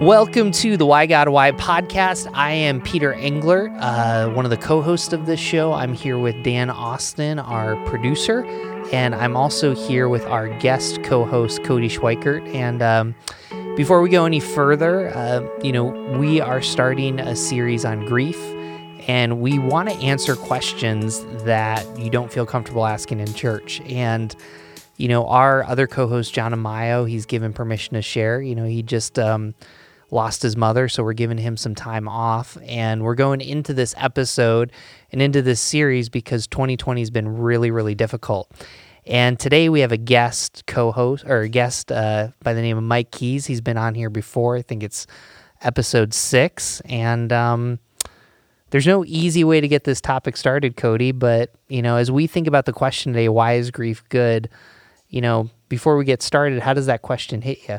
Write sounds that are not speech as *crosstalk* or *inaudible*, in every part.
Welcome to the Why God Why podcast. I am Peter Engler, uh, one of the co hosts of this show. I'm here with Dan Austin, our producer, and I'm also here with our guest co host, Cody Schweikert. And um, before we go any further, uh, you know, we are starting a series on grief, and we want to answer questions that you don't feel comfortable asking in church. And you know, our other co-host John Amayo, he's given permission to share. You know, he just um, lost his mother, so we're giving him some time off. And we're going into this episode and into this series because 2020 has been really, really difficult. And today we have a guest co host or a guest uh, by the name of Mike Keys. He's been on here before. I think it's episode six. And um, there's no easy way to get this topic started, Cody. But, you know, as we think about the question today, why is grief good? You know, before we get started, how does that question hit you?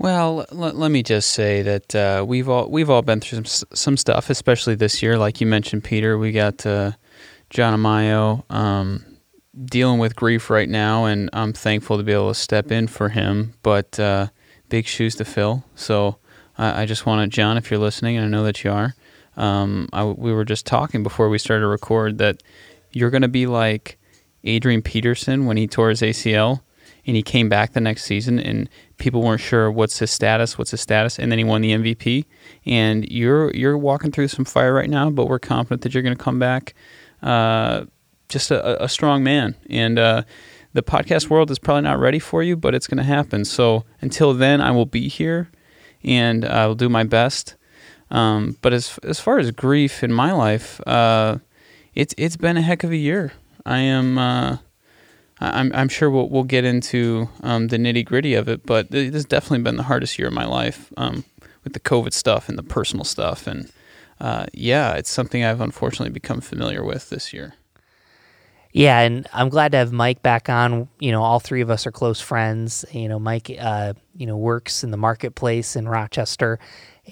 Well, let me just say that uh, we've all we've all been through some, some stuff, especially this year. Like you mentioned, Peter, we got uh, John Amayo um, dealing with grief right now, and I'm thankful to be able to step in for him. But uh, big shoes to fill. So I, I just want to, John, if you're listening, and I know that you are, um, I, we were just talking before we started to record that you're going to be like Adrian Peterson when he tore his ACL and he came back the next season and people weren't sure what's his status, what's his status, and then he won the MVP. And you're you're walking through some fire right now, but we're confident that you're going to come back uh, just a, a, strong man. And uh, the podcast world is probably not ready for you, but it's going to happen. So until then, I will be here, and I will do my best. Um, but as as far as grief in my life, uh, it's it's been a heck of a year. I am uh, I'm I'm sure we'll we'll get into um, the nitty gritty of it, but this has definitely been the hardest year of my life um, with the COVID stuff and the personal stuff, and uh, yeah, it's something I've unfortunately become familiar with this year. Yeah, and I'm glad to have Mike back on. You know, all three of us are close friends. You know, Mike, uh, you know, works in the marketplace in Rochester,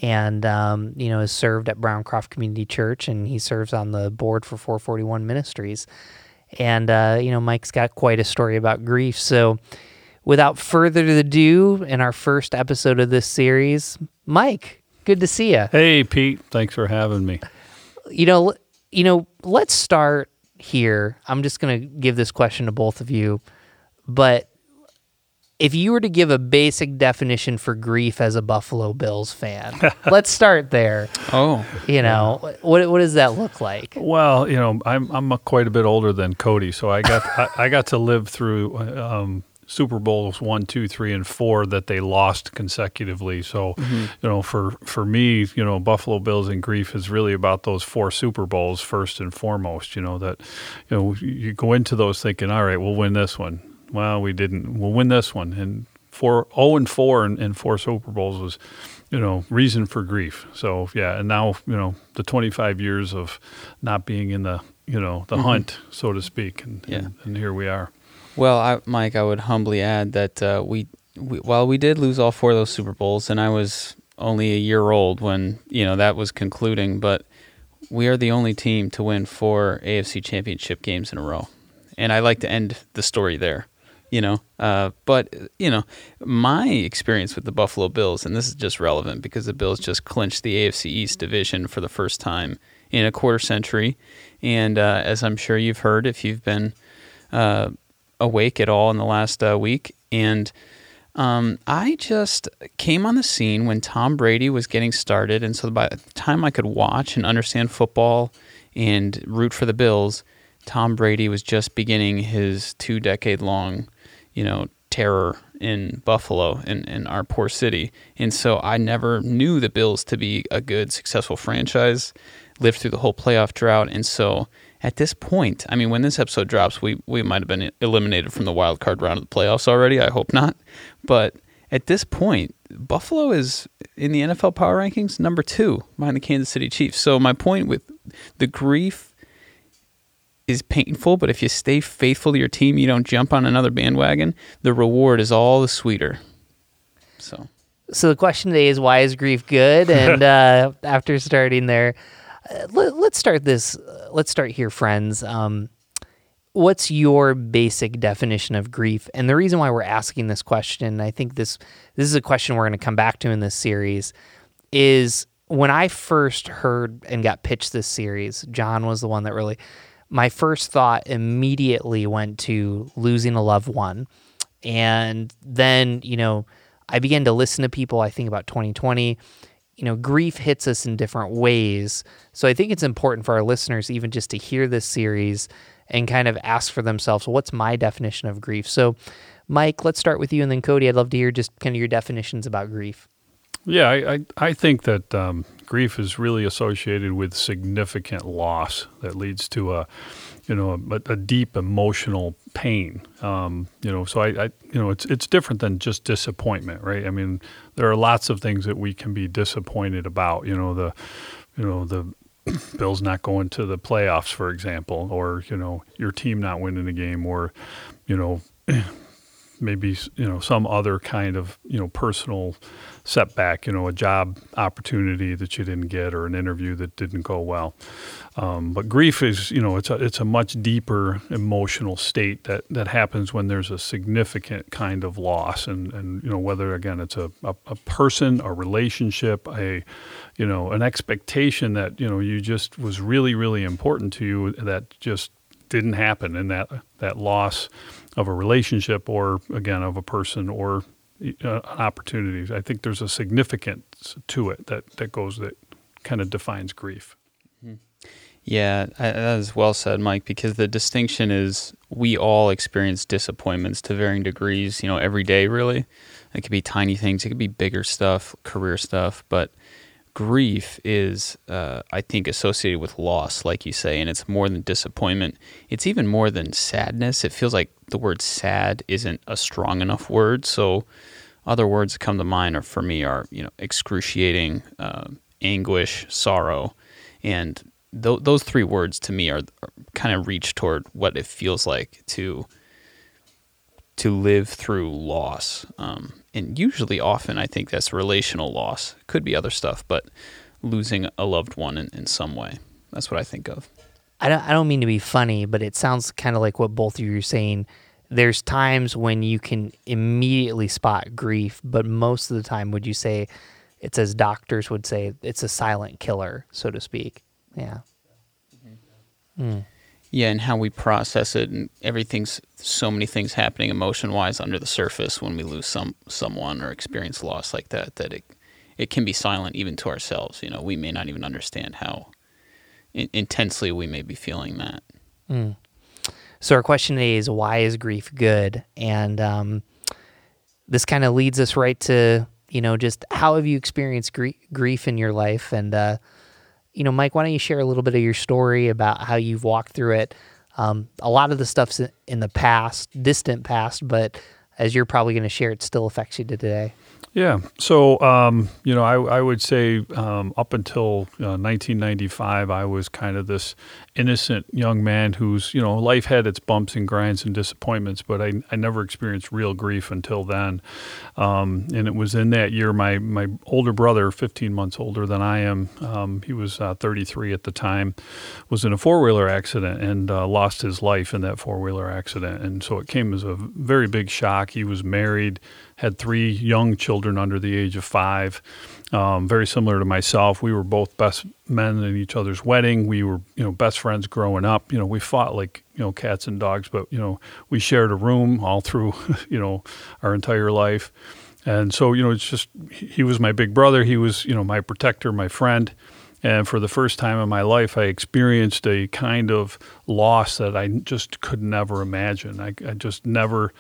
and um, you know, has served at Browncroft Community Church, and he serves on the board for 441 Ministries. And, uh, you know, Mike's got quite a story about grief. So, without further ado, in our first episode of this series, Mike, good to see you. Hey, Pete. Thanks for having me. You know, you know, let's start here. I'm just going to give this question to both of you. But if you were to give a basic definition for grief as a Buffalo Bills fan, *laughs* let's start there. Oh, you know, what what does that look like? Well, you know, I'm I'm quite a bit older than Cody, so I got I, I, got to live through um, Super Bowls one, two, three, and four that they lost consecutively. So, mm-hmm. you know, for for me, you know, Buffalo Bills and grief is really about those four Super Bowls first and foremost. You know that, you know, you go into those thinking, all right, we'll win this one well, we didn't. We'll win this one. And four, 0 and 4 and, and four Super Bowls was, you know, reason for grief. So, yeah. And now, you know, the 25 years of not being in the, you know, the mm-hmm. hunt, so to speak. And, yeah. and, and, here we are. Well, I, Mike, I would humbly add that uh, we, we, while we did lose all four of those Super Bowls, and I was only a year old when, you know, that was concluding, but we are the only team to win four AFC championship games in a row. And I like to end the story there you know. Uh, but you know, my experience with the Buffalo Bills, and this is just relevant because the Bills just clinched the AFC East division for the first time in a quarter century, and uh, as I'm sure you've heard if you've been uh, awake at all in the last uh, week, and um, I just came on the scene when Tom Brady was getting started, and so by the time I could watch and understand football and root for the Bills. Tom Brady was just beginning his two decade long you know, terror in Buffalo in, in our poor city. And so I never knew the Bills to be a good, successful franchise, lived through the whole playoff drought. And so at this point, I mean, when this episode drops, we, we might have been eliminated from the wild card round of the playoffs already. I hope not. But at this point, Buffalo is in the NFL power rankings number two behind the Kansas City Chiefs. So my point with the grief is painful, but if you stay faithful to your team, you don't jump on another bandwagon, the reward is all the sweeter. So, so the question today is why is grief good? *laughs* And uh, after starting there, uh, let, us start this. Uh, let's start here, friends. Um, what's your basic definition of grief? And the reason why we're asking this question, I think this this is a question we're going to come back to in this series, is when I first heard and got pitched this series, John was the one that really my first thought immediately went to losing a loved one. And then, you know, I began to listen to people, I think about 2020. You know, grief hits us in different ways. So I think it's important for our listeners, even just to hear this series and kind of ask for themselves, what's my definition of grief? So, Mike, let's start with you, and then Cody, I'd love to hear just kind of your definitions about grief. Yeah, I, I, I think that um, grief is really associated with significant loss that leads to a, you know, a, a deep emotional pain. Um, you know, so I, I, you know, it's it's different than just disappointment, right? I mean, there are lots of things that we can be disappointed about. You know, the, you know, the *clears throat* Bills not going to the playoffs, for example, or you know your team not winning a game, or you know *clears throat* maybe you know some other kind of you know personal setback, you know a job opportunity that you didn't get, or an interview that didn't go well. Um, but grief is you know it's a it's a much deeper emotional state that that happens when there's a significant kind of loss, and and you know whether again it's a a, a person, a relationship, a you know, an expectation that, you know, you just was really, really important to you that just didn't happen and that that loss of a relationship or again of a person or uh, an opportunity. I think there's a significance to it that, that goes that kind of defines grief. Mm-hmm. Yeah, that is well said, Mike, because the distinction is we all experience disappointments to varying degrees, you know, every day, really. It could be tiny things, it could be bigger stuff, career stuff, but grief is, uh, I think, associated with loss, like you say, and it's more than disappointment. It's even more than sadness. It feels like the word sad isn't a strong enough word. So, other words that come to mind are for me are you know excruciating, uh, anguish, sorrow, and th- those three words to me are, are kind of reach toward what it feels like to to live through loss. Um, and usually, often, I think that's relational loss. Could be other stuff, but losing a loved one in, in some way. That's what I think of. I don't, I don't mean to be funny, but it sounds kind of like what both of you are saying. There's times when you can immediately spot grief, but most of the time, would you say it's as doctors would say, it's a silent killer, so to speak? Yeah. Mm. Yeah, and how we process it, and everything's so many things happening emotion wise under the surface when we lose some someone or experience loss like that that it it can be silent even to ourselves. You know, we may not even understand how in- intensely we may be feeling that. Mm. So our question today is why is grief good? And um, this kind of leads us right to you know just how have you experienced gr- grief in your life and uh, you know, Mike, why don't you share a little bit of your story about how you've walked through it? Um, a lot of the stuff's in the past, distant past, but as you're probably going to share, it still affects you to today. Yeah. So, um, you know, I, I would say um, up until uh, 1995, I was kind of this innocent young man whose, you know, life had its bumps and grinds and disappointments, but I, I never experienced real grief until then. Um, and it was in that year, my, my older brother, 15 months older than I am, um, he was uh, 33 at the time, was in a four wheeler accident and uh, lost his life in that four wheeler accident. And so it came as a very big shock. He was married had three young children under the age of five. Um, very similar to myself, we were both best men in each other's wedding. We were, you know, best friends growing up. You know, we fought like you know cats and dogs, but you know, we shared a room all through, *laughs* you know, our entire life. And so, you know, it's just he was my big brother. He was, you know, my protector, my friend. And for the first time in my life, I experienced a kind of loss that I just could never imagine. I, I just never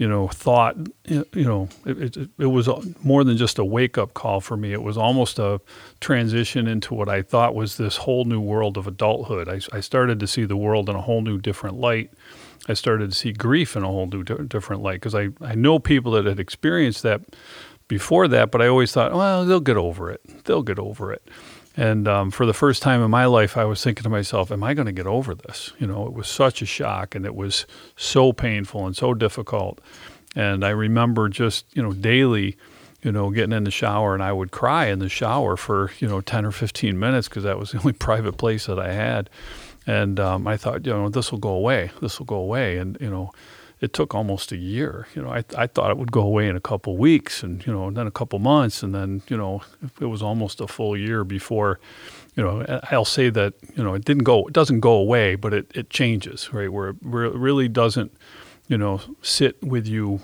you know, thought, you know, it, it, it, was more than just a wake up call for me. It was almost a transition into what I thought was this whole new world of adulthood. I, I started to see the world in a whole new different light. I started to see grief in a whole new different light because I, I know people that had experienced that before that, but I always thought, well, they'll get over it. They'll get over it. And um, for the first time in my life, I was thinking to myself, am I going to get over this? You know, it was such a shock and it was so painful and so difficult. And I remember just, you know, daily, you know, getting in the shower and I would cry in the shower for, you know, 10 or 15 minutes because that was the *laughs* only private place that I had. and um, I thought, you know, this will go away. This will go away, and you know, it took almost a year. You know, I I thought it would go away in a couple weeks, and you know, and then a couple months, and then you know, it was almost a full year before. You know, I'll say that you know it didn't go. It doesn't go away, but it, it changes, right? Where it really doesn't, you know, sit with you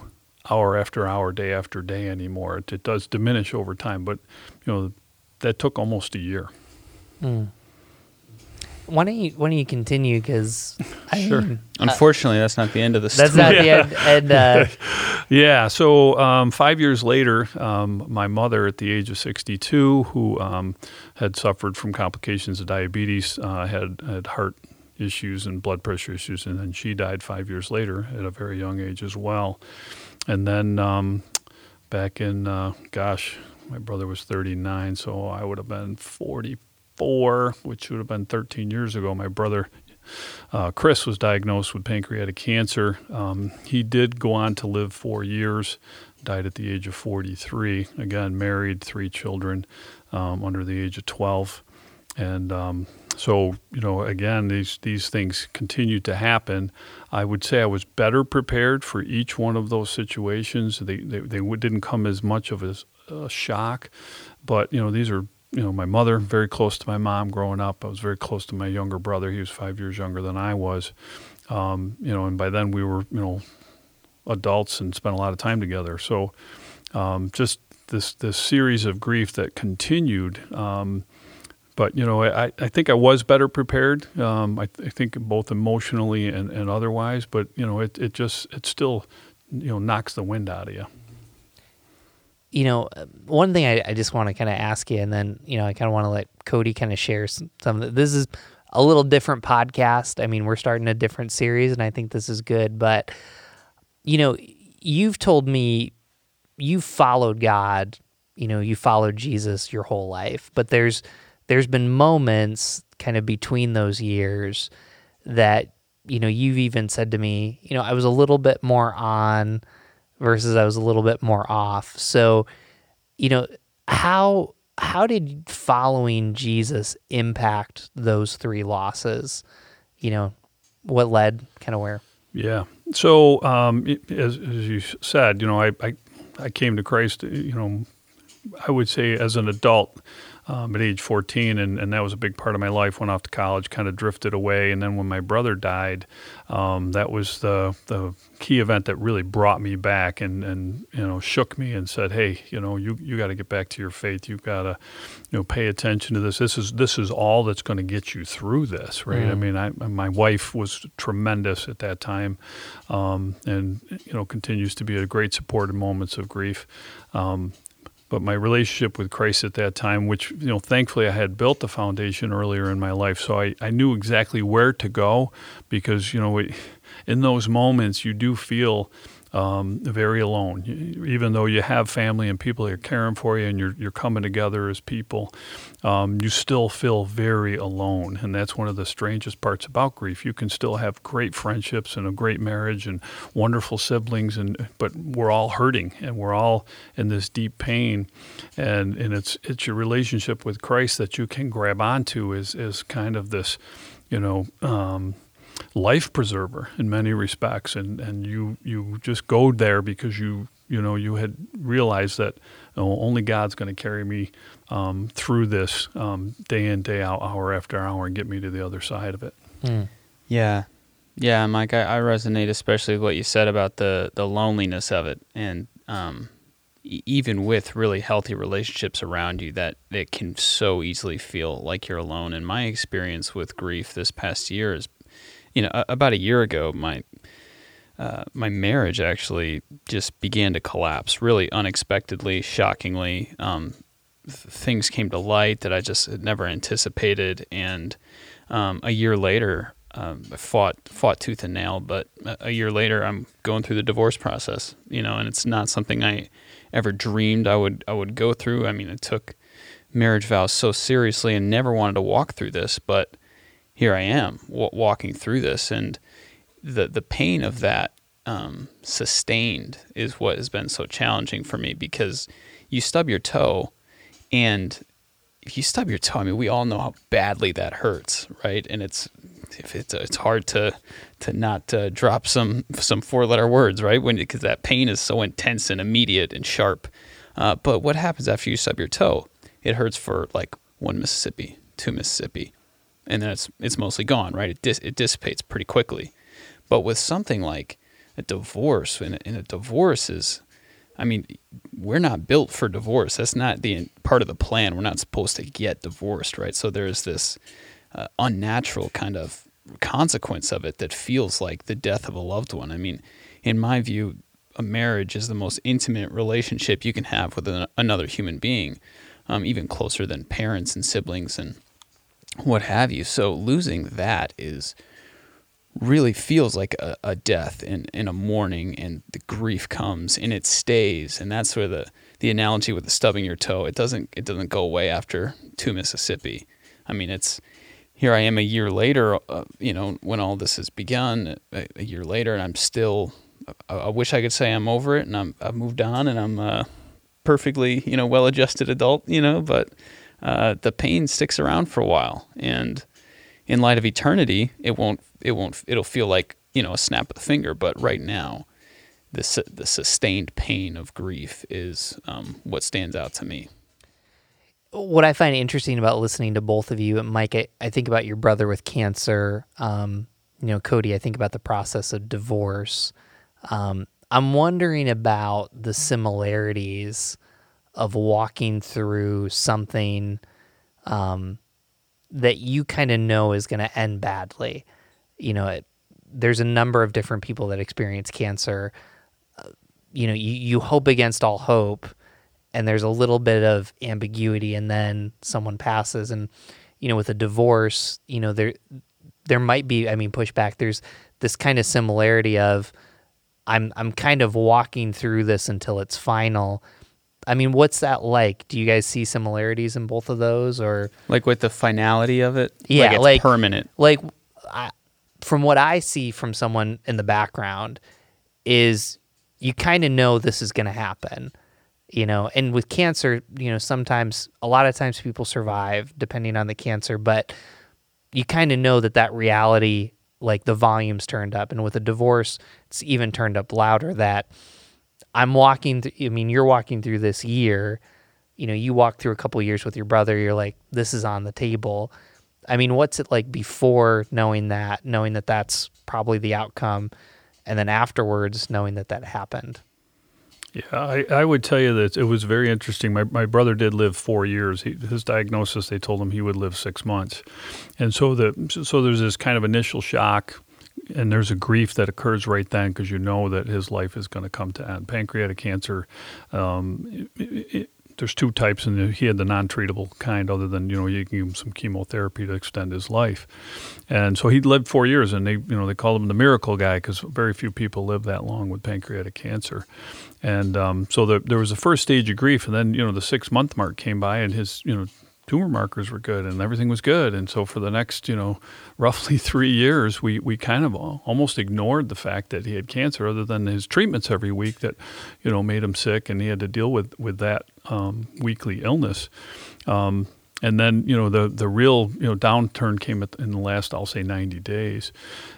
hour after hour, day after day anymore. It, it does diminish over time, but you know, that took almost a year. Mm. Why don't you Why don't you continue? Because sure. Mean, Unfortunately, uh, that's not the end of the story. That's not the *laughs* end. And, uh, *laughs* yeah. So um, five years later, um, my mother, at the age of 62, who um, had suffered from complications of diabetes, uh, had had heart issues and blood pressure issues, and then she died five years later at a very young age as well. And then um, back in, uh, gosh, my brother was 39, so I would have been 40 four, which would have been 13 years ago, my brother uh, Chris was diagnosed with pancreatic cancer. Um, he did go on to live four years, died at the age of 43. Again, married, three children um, under the age of 12. And um, so, you know, again, these, these things continued to happen. I would say I was better prepared for each one of those situations. They, they, they didn't come as much of a, a shock, but, you know, these are you know, my mother, very close to my mom growing up. I was very close to my younger brother. He was five years younger than I was. Um, you know, and by then we were, you know, adults and spent a lot of time together. So um, just this this series of grief that continued. Um, but you know, I, I think I was better prepared. Um, I, I, think both emotionally and, and otherwise. But you know, it, it just it still you know knocks the wind out of you you know, uh, one thing I, I just want to kind of ask you, and then you know, I kind of want to let Cody kind of share some. some this is a little different podcast. I mean, we're starting a different series, and I think this is good. But you know, you've told me you followed God. You know, you followed Jesus your whole life, but there's there's been moments kind of between those years that you know you've even said to me, you know, I was a little bit more on versus I was a little bit more off. So, you know, how how did following Jesus impact those three losses? You know, what led kind of where? Yeah. So, um, as, as you said, you know, I, I I came to Christ, you know, I would say as an adult um, at age 14, and, and that was a big part of my life. Went off to college, kind of drifted away, and then when my brother died, um, that was the the key event that really brought me back and and you know shook me and said, hey, you know, you you got to get back to your faith. You've got to you know pay attention to this. This is this is all that's going to get you through this, right? Mm. I mean, I, my wife was tremendous at that time, um, and you know continues to be a great support in moments of grief. Um, but my relationship with Christ at that time, which you know, thankfully I had built the foundation earlier in my life, so I, I knew exactly where to go because you know, in those moments you do feel um, very alone. Even though you have family and people that are caring for you and you're, you're coming together as people, um, you still feel very alone. And that's one of the strangest parts about grief. You can still have great friendships and a great marriage and wonderful siblings, and but we're all hurting and we're all in this deep pain. And, and it's, it's your relationship with Christ that you can grab onto as, as kind of this, you know, um, life preserver in many respects, and and you you just go there because you you know you had realized that you know, only God's going to carry me um, through this um, day in day out, hour after hour, and get me to the other side of it. Mm. Yeah, yeah, Mike, I, I, resonate especially with what you said about the the loneliness of it, and um, even with really healthy relationships around you, that it can so easily feel like you're alone. And my experience with grief this past year has you know, about a year ago, my uh, my marriage actually just began to collapse, really unexpectedly, shockingly. Um, th- things came to light that I just had never anticipated, and um, a year later, um, I fought fought tooth and nail. But a year later, I'm going through the divorce process, you know, and it's not something I ever dreamed I would I would go through. I mean, it took marriage vows so seriously and never wanted to walk through this, but here I am w- walking through this, and the the pain of that um, sustained is what has been so challenging for me because you stub your toe, and if you stub your toe, I mean, we all know how badly that hurts, right? And it's if it's it's hard to to not uh, drop some some four letter words, right? When because that pain is so intense and immediate and sharp. Uh, but what happens after you stub your toe? It hurts for like one Mississippi, two Mississippi, and then it's it's mostly gone, right? It dis- it dissipates pretty quickly. But with something like a divorce, and a, and a divorce is, I mean, we're not built for divorce. That's not the part of the plan. We're not supposed to get divorced, right? So there's this uh, unnatural kind of consequence of it that feels like the death of a loved one. I mean, in my view, a marriage is the most intimate relationship you can have with an, another human being, um, even closer than parents and siblings and what have you. So losing that is really feels like a, a death and, and a mourning and the grief comes and it stays and that's where the, the analogy with the stubbing your toe it doesn't it doesn't go away after two Mississippi I mean it's here I am a year later uh, you know when all this has begun a, a year later and I'm still I, I, wish I could say I'm over it and I'm I've moved on and I'm a perfectly you know well adjusted adult you know but uh, the pain sticks around for a while and in light of eternity, it won't it won't it'll feel like you know a snap of the finger. But right now, the the sustained pain of grief is um, what stands out to me. What I find interesting about listening to both of you, Mike, I, I think about your brother with cancer. Um, you know, Cody, I think about the process of divorce. Um, I'm wondering about the similarities of walking through something um, that you kind of know is going to end badly. You know, it, there's a number of different people that experience cancer. Uh, you know, you, you hope against all hope, and there's a little bit of ambiguity, and then someone passes. And, you know, with a divorce, you know, there there might be, I mean, pushback. There's this kind of similarity of I'm I'm kind of walking through this until it's final I mean, what's that like? Do you guys see similarities in both of those, or like with the finality of it? Yeah, like, like permanent. Like, I, from what I see from someone in the background, is you kind of know this is going to happen, you know. And with cancer, you know, sometimes a lot of times people survive depending on the cancer, but you kind of know that that reality, like the volume's turned up, and with a divorce, it's even turned up louder. That I'm walking through, I mean, you're walking through this year, you know, you walk through a couple years with your brother, you're like, this is on the table. I mean, what's it like before knowing that, knowing that that's probably the outcome, and then afterwards knowing that that happened? Yeah, I, I would tell you that it was very interesting. My, my brother did live four years. He, his diagnosis, they told him he would live six months, and so the so there's this kind of initial shock and there's a grief that occurs right then because you know that his life is going to come to end. Pancreatic cancer, um, it, it, there's two types, and he had the non-treatable kind. Other than you know, you can give him some chemotherapy to extend his life, and so he lived four years. And they, you know, they called him the miracle guy because very few people live that long with pancreatic cancer. And um, so the, there was a first stage of grief, and then you know the six month mark came by, and his you know tumor markers were good and everything was good. And so for the next, you know, *laughs* roughly three years, we, we kind of almost ignored the fact that he had cancer other than his treatments every week that, you know, made him sick and he had to deal with, with that um, weekly illness. Um, and then you know the the real you know downturn came in the last I'll say 90 days,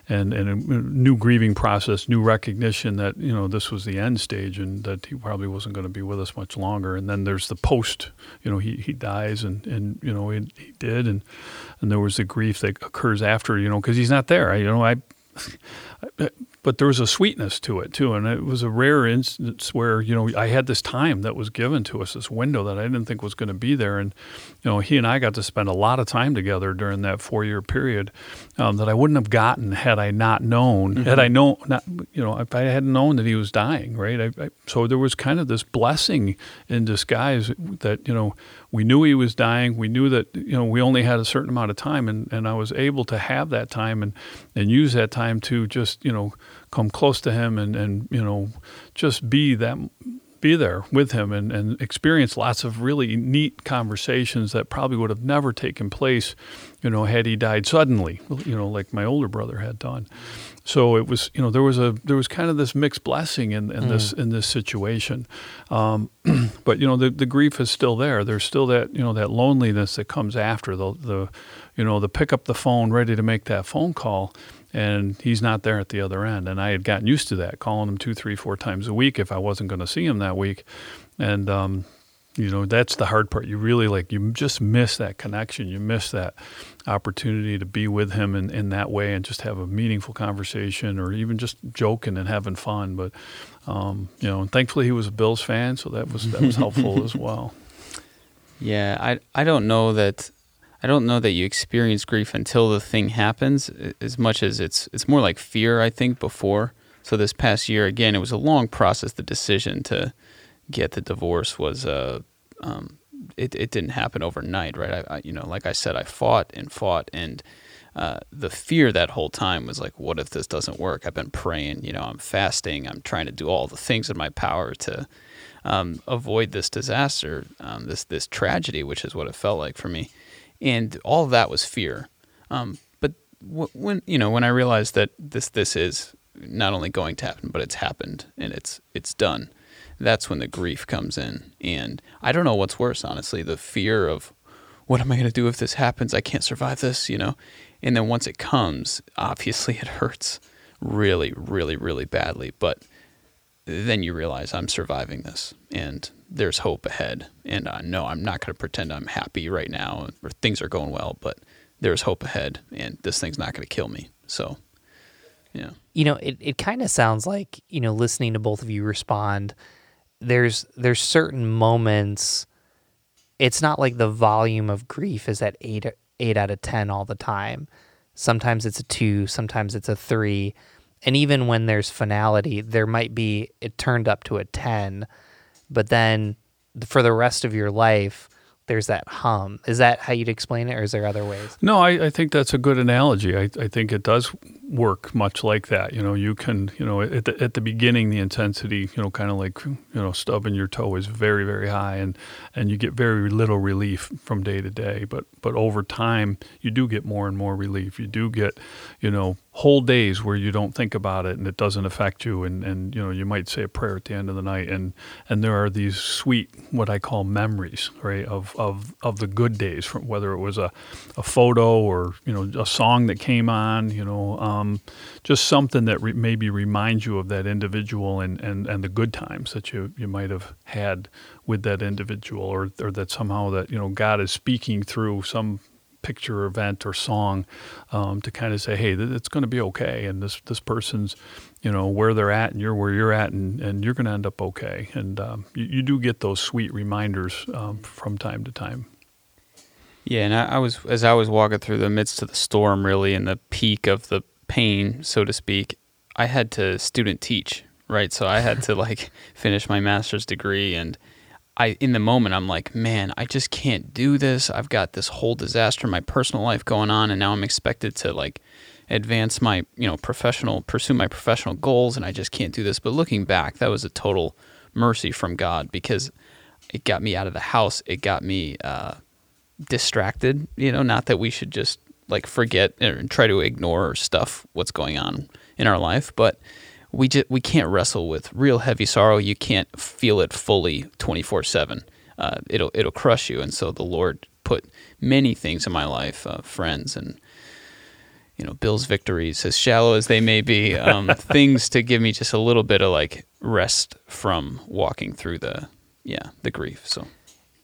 and and a new grieving process, new recognition that you know this was the end stage and that he probably wasn't going to be with us much longer. And then there's the post, you know he, he dies and and you know he, he did and and there was the grief that occurs after you know because he's not there. I, you know I *laughs* but there was a sweetness to it too, and it was a rare instance where you know I had this time that was given to us, this window that I didn't think was going to be there, and you know he and I got to spend a lot of time together during that four year period um, that I wouldn't have gotten had I not known, mm-hmm. had I known, not you know, if I hadn't known that he was dying, right? I, I, so there was kind of this blessing in disguise that you know we knew he was dying. We knew that you know we only had a certain amount of time, and, and I was able to have that time and, and use that time to just you know come close to him and, and you know just be that be there with him and, and experience lots of really neat conversations that probably would have never taken place, you know, had he died suddenly, you know, like my older brother had done. so it was you know there was a there was kind of this mixed blessing in, in this in this situation, um, *clears throat* but you know the the grief is still there. There's still that you know that loneliness that comes after the the you know the pick up the phone ready to make that phone call and he's not there at the other end. And I had gotten used to that, calling him two, three, four times a week if I wasn't going to see him that week. And um, you know that's the hard part. You really like you just miss that connection. You miss that opportunity to be with him in, in that way and just have a meaningful conversation or even just joking and having fun. But um, you know, and thankfully he was a Bills fan, so that was that was helpful as *laughs* well. Yeah, I I don't know that I don't know that you experience grief until the thing happens as much as it's it's more like fear I think before. So this past year again it was a long process the decision to get the divorce was uh um it it didn't happen overnight, right? I, I you know, like I said I fought and fought and uh, the fear that whole time was like, what if this doesn't work? I've been praying, you know, I'm fasting, I'm trying to do all the things in my power to um, avoid this disaster, um, this this tragedy, which is what it felt like for me and all of that was fear. Um, but w- when you know when I realized that this this is not only going to happen, but it's happened and it's it's done. That's when the grief comes in, and I don't know what's worse, honestly, the fear of what am I going to do if this happens? I can't survive this, you know. And then once it comes, obviously *laughs* it hurts really, really, really badly. But then you realize I'm surviving this, and there's hope ahead. And uh, I know I'm not going to pretend I'm happy right now or things are going well, but there's hope ahead and this thing's not going to kill me. So, yeah. You know, it, it kind of sounds like, you know, listening to both of you respond, there's there's certain moments it's not like the volume of grief is at 8 8 out of 10 all the time. Sometimes it's a 2, sometimes it's a 3. And even when there's finality, there might be it turned up to a 10 but then for the rest of your life there's that hum. Is that how you'd explain it or is there other ways? No i, I think that's a good analogy. I, I think it does work much like that. You know you can you know at the, at the beginning the intensity you know kind of like you know stubbing your toe is very very high and and you get very little relief from day to day. But but over time you do get more and more relief. You do get you know whole days where you don't think about it and it doesn't affect you and, and you know you might say a prayer at the end of the night and and there are these sweet what I call memories right of of, of the good days from whether it was a, a photo or you know a song that came on you know um, just something that re- maybe reminds you of that individual and, and, and the good times that you, you might have had with that individual or, or that somehow that you know God is speaking through some picture event or song um, to kind of say, hey, it's going to be okay, and this this person's, you know, where they're at, and you're where you're at, and, and you're going to end up okay. And um, you, you, do get those sweet reminders um, from time to time. Yeah, and I, I, was as I was walking through the midst of the storm, really in the peak of the pain, so to speak. I had to student teach, right? So I had to like *laughs* finish my master's degree and I in the moment I'm like, man, I just can't do this. I've got this whole disaster in my personal life going on and now I'm expected to like advance my, you know, professional pursue my professional goals and I just can't do this. But looking back, that was a total mercy from God because it got me out of the house. It got me uh, distracted, you know, not that we should just like forget and try to ignore or stuff what's going on in our life, but we just we can't wrestle with real heavy sorrow. You can't feel it fully twenty four seven. Uh, it'll it'll crush you. And so the Lord put many things in my life, uh, friends and you know Bill's victories, as shallow as they may be, um, *laughs* things to give me just a little bit of like rest from walking through the yeah the grief. So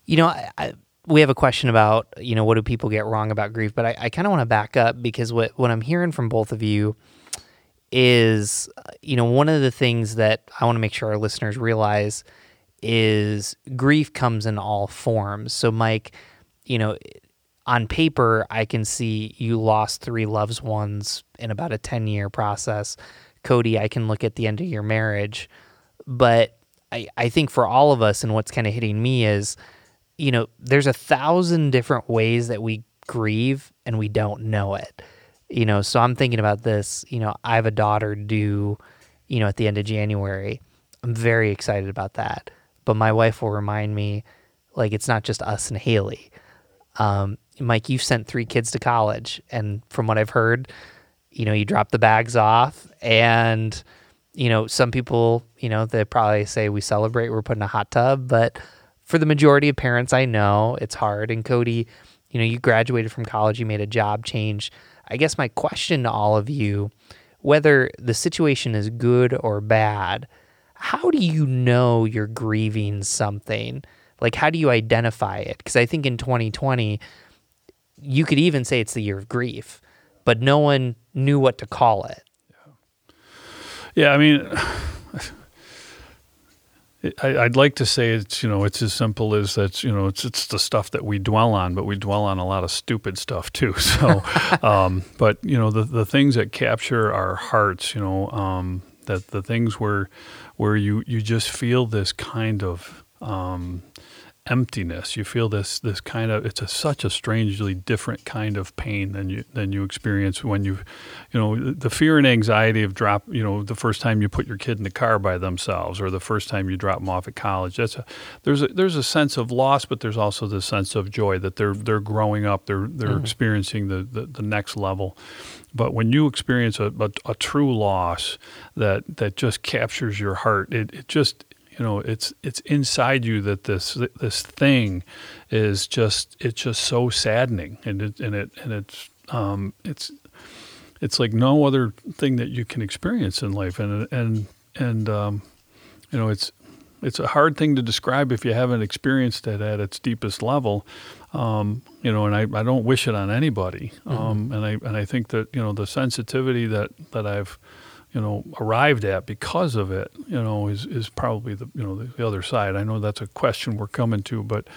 you know I, I we have a question about you know what do people get wrong about grief, but I, I kind of want to back up because what what I'm hearing from both of you is, uh, you know, one of the things that I want to make sure our listeners realize is grief comes in all forms. So, Mike, you know, on paper, I can see you lost three loved ones in about a 10 year process. Cody, I can look at the end of your marriage. But I, I think for all of us, and what's kind of hitting me is, you know, there's a thousand different ways that we grieve and we don't know it you know, so I'm thinking about this. You know, I have a daughter due, you know, at the end of January. I'm very excited about that. But my wife will remind me, like, it's not just us and Haley. Um, Mike, you've sent three kids to college, and from what I've heard, you know, you drop the bags off and you know, some people, you know, they probably say we celebrate, we're putting a hot tub, but for the majority of parents I know, it's hard. And Cody, you know, you graduated from college, you made a job change. I guess my question to all of you, whether the situation is good or bad, how do you know you're grieving something? Like, how do you identify it? Because I think in 2020, you could even say it's the year of grief, but no one knew what to call it. Yeah, I mean, I, would like to say it's you know it's as simple as that you know it's it's the stuff that we dwell on, but we dwell on a lot of stupid stuff too. *laughs* So, *laughs* um, but you know the the things that capture our hearts, you know, um, that the things where where you you just feel this kind of um, emptiness. You feel this this kind of it's a, such a strangely different kind of pain than you than you experience when you, you know, the fear and anxiety of drop. You know, the first time you put your kid in the car by themselves, or the first time you drop them off at college. That's a there's a there's a sense of loss, but there's also the sense of joy that they're they're growing up. They're they're mm-hmm. experiencing the, the the next level. But when you experience a, a, a, true loss that that just captures your heart, it, it just you know it's it's inside you that this this thing is just it's just so saddening. And it and it and it's um, it's it's like no other thing that you can experience in life. And and and um, you know it's it's a hard thing to describe if you haven't experienced it at its deepest level. Um, you know and I, I don't wish it on anybody. Mm-hmm. Um, and I and I think that you know the sensitivity that that I've you know, arrived at because of it, you know, is, is probably the, you know, the, the other side. I know that's a question we're coming to, but,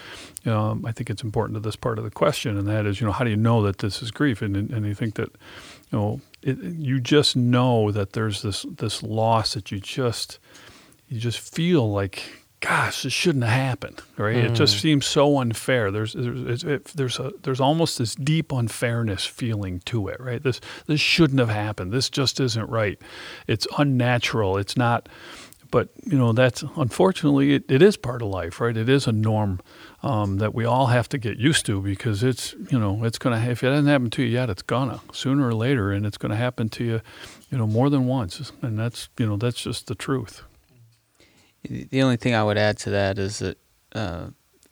know, I think it's important to this part of the question, and that is, you know, how do you know that this is grief? And, and you think that, you know, it, you just know that there's this, this loss that you just, you just feel like, gosh, this shouldn't have happened, right? Mm. It just mm. seems so unfair. There's there's it, there's a there's almost this deep unfairness feeling to it, right? This this shouldn't have happened. This just isn't right. It's unnatural. It's not. But you know that's unfortunately it, it is part of life, right? It is a norm um, that we all have to get used to because it's you know it's gonna if it hasn't happened to you yet, it's gonna sooner or later, and it's gonna happen to you, you know, more than once, and that's you know that's just the truth. The only thing I would add to that is that uh,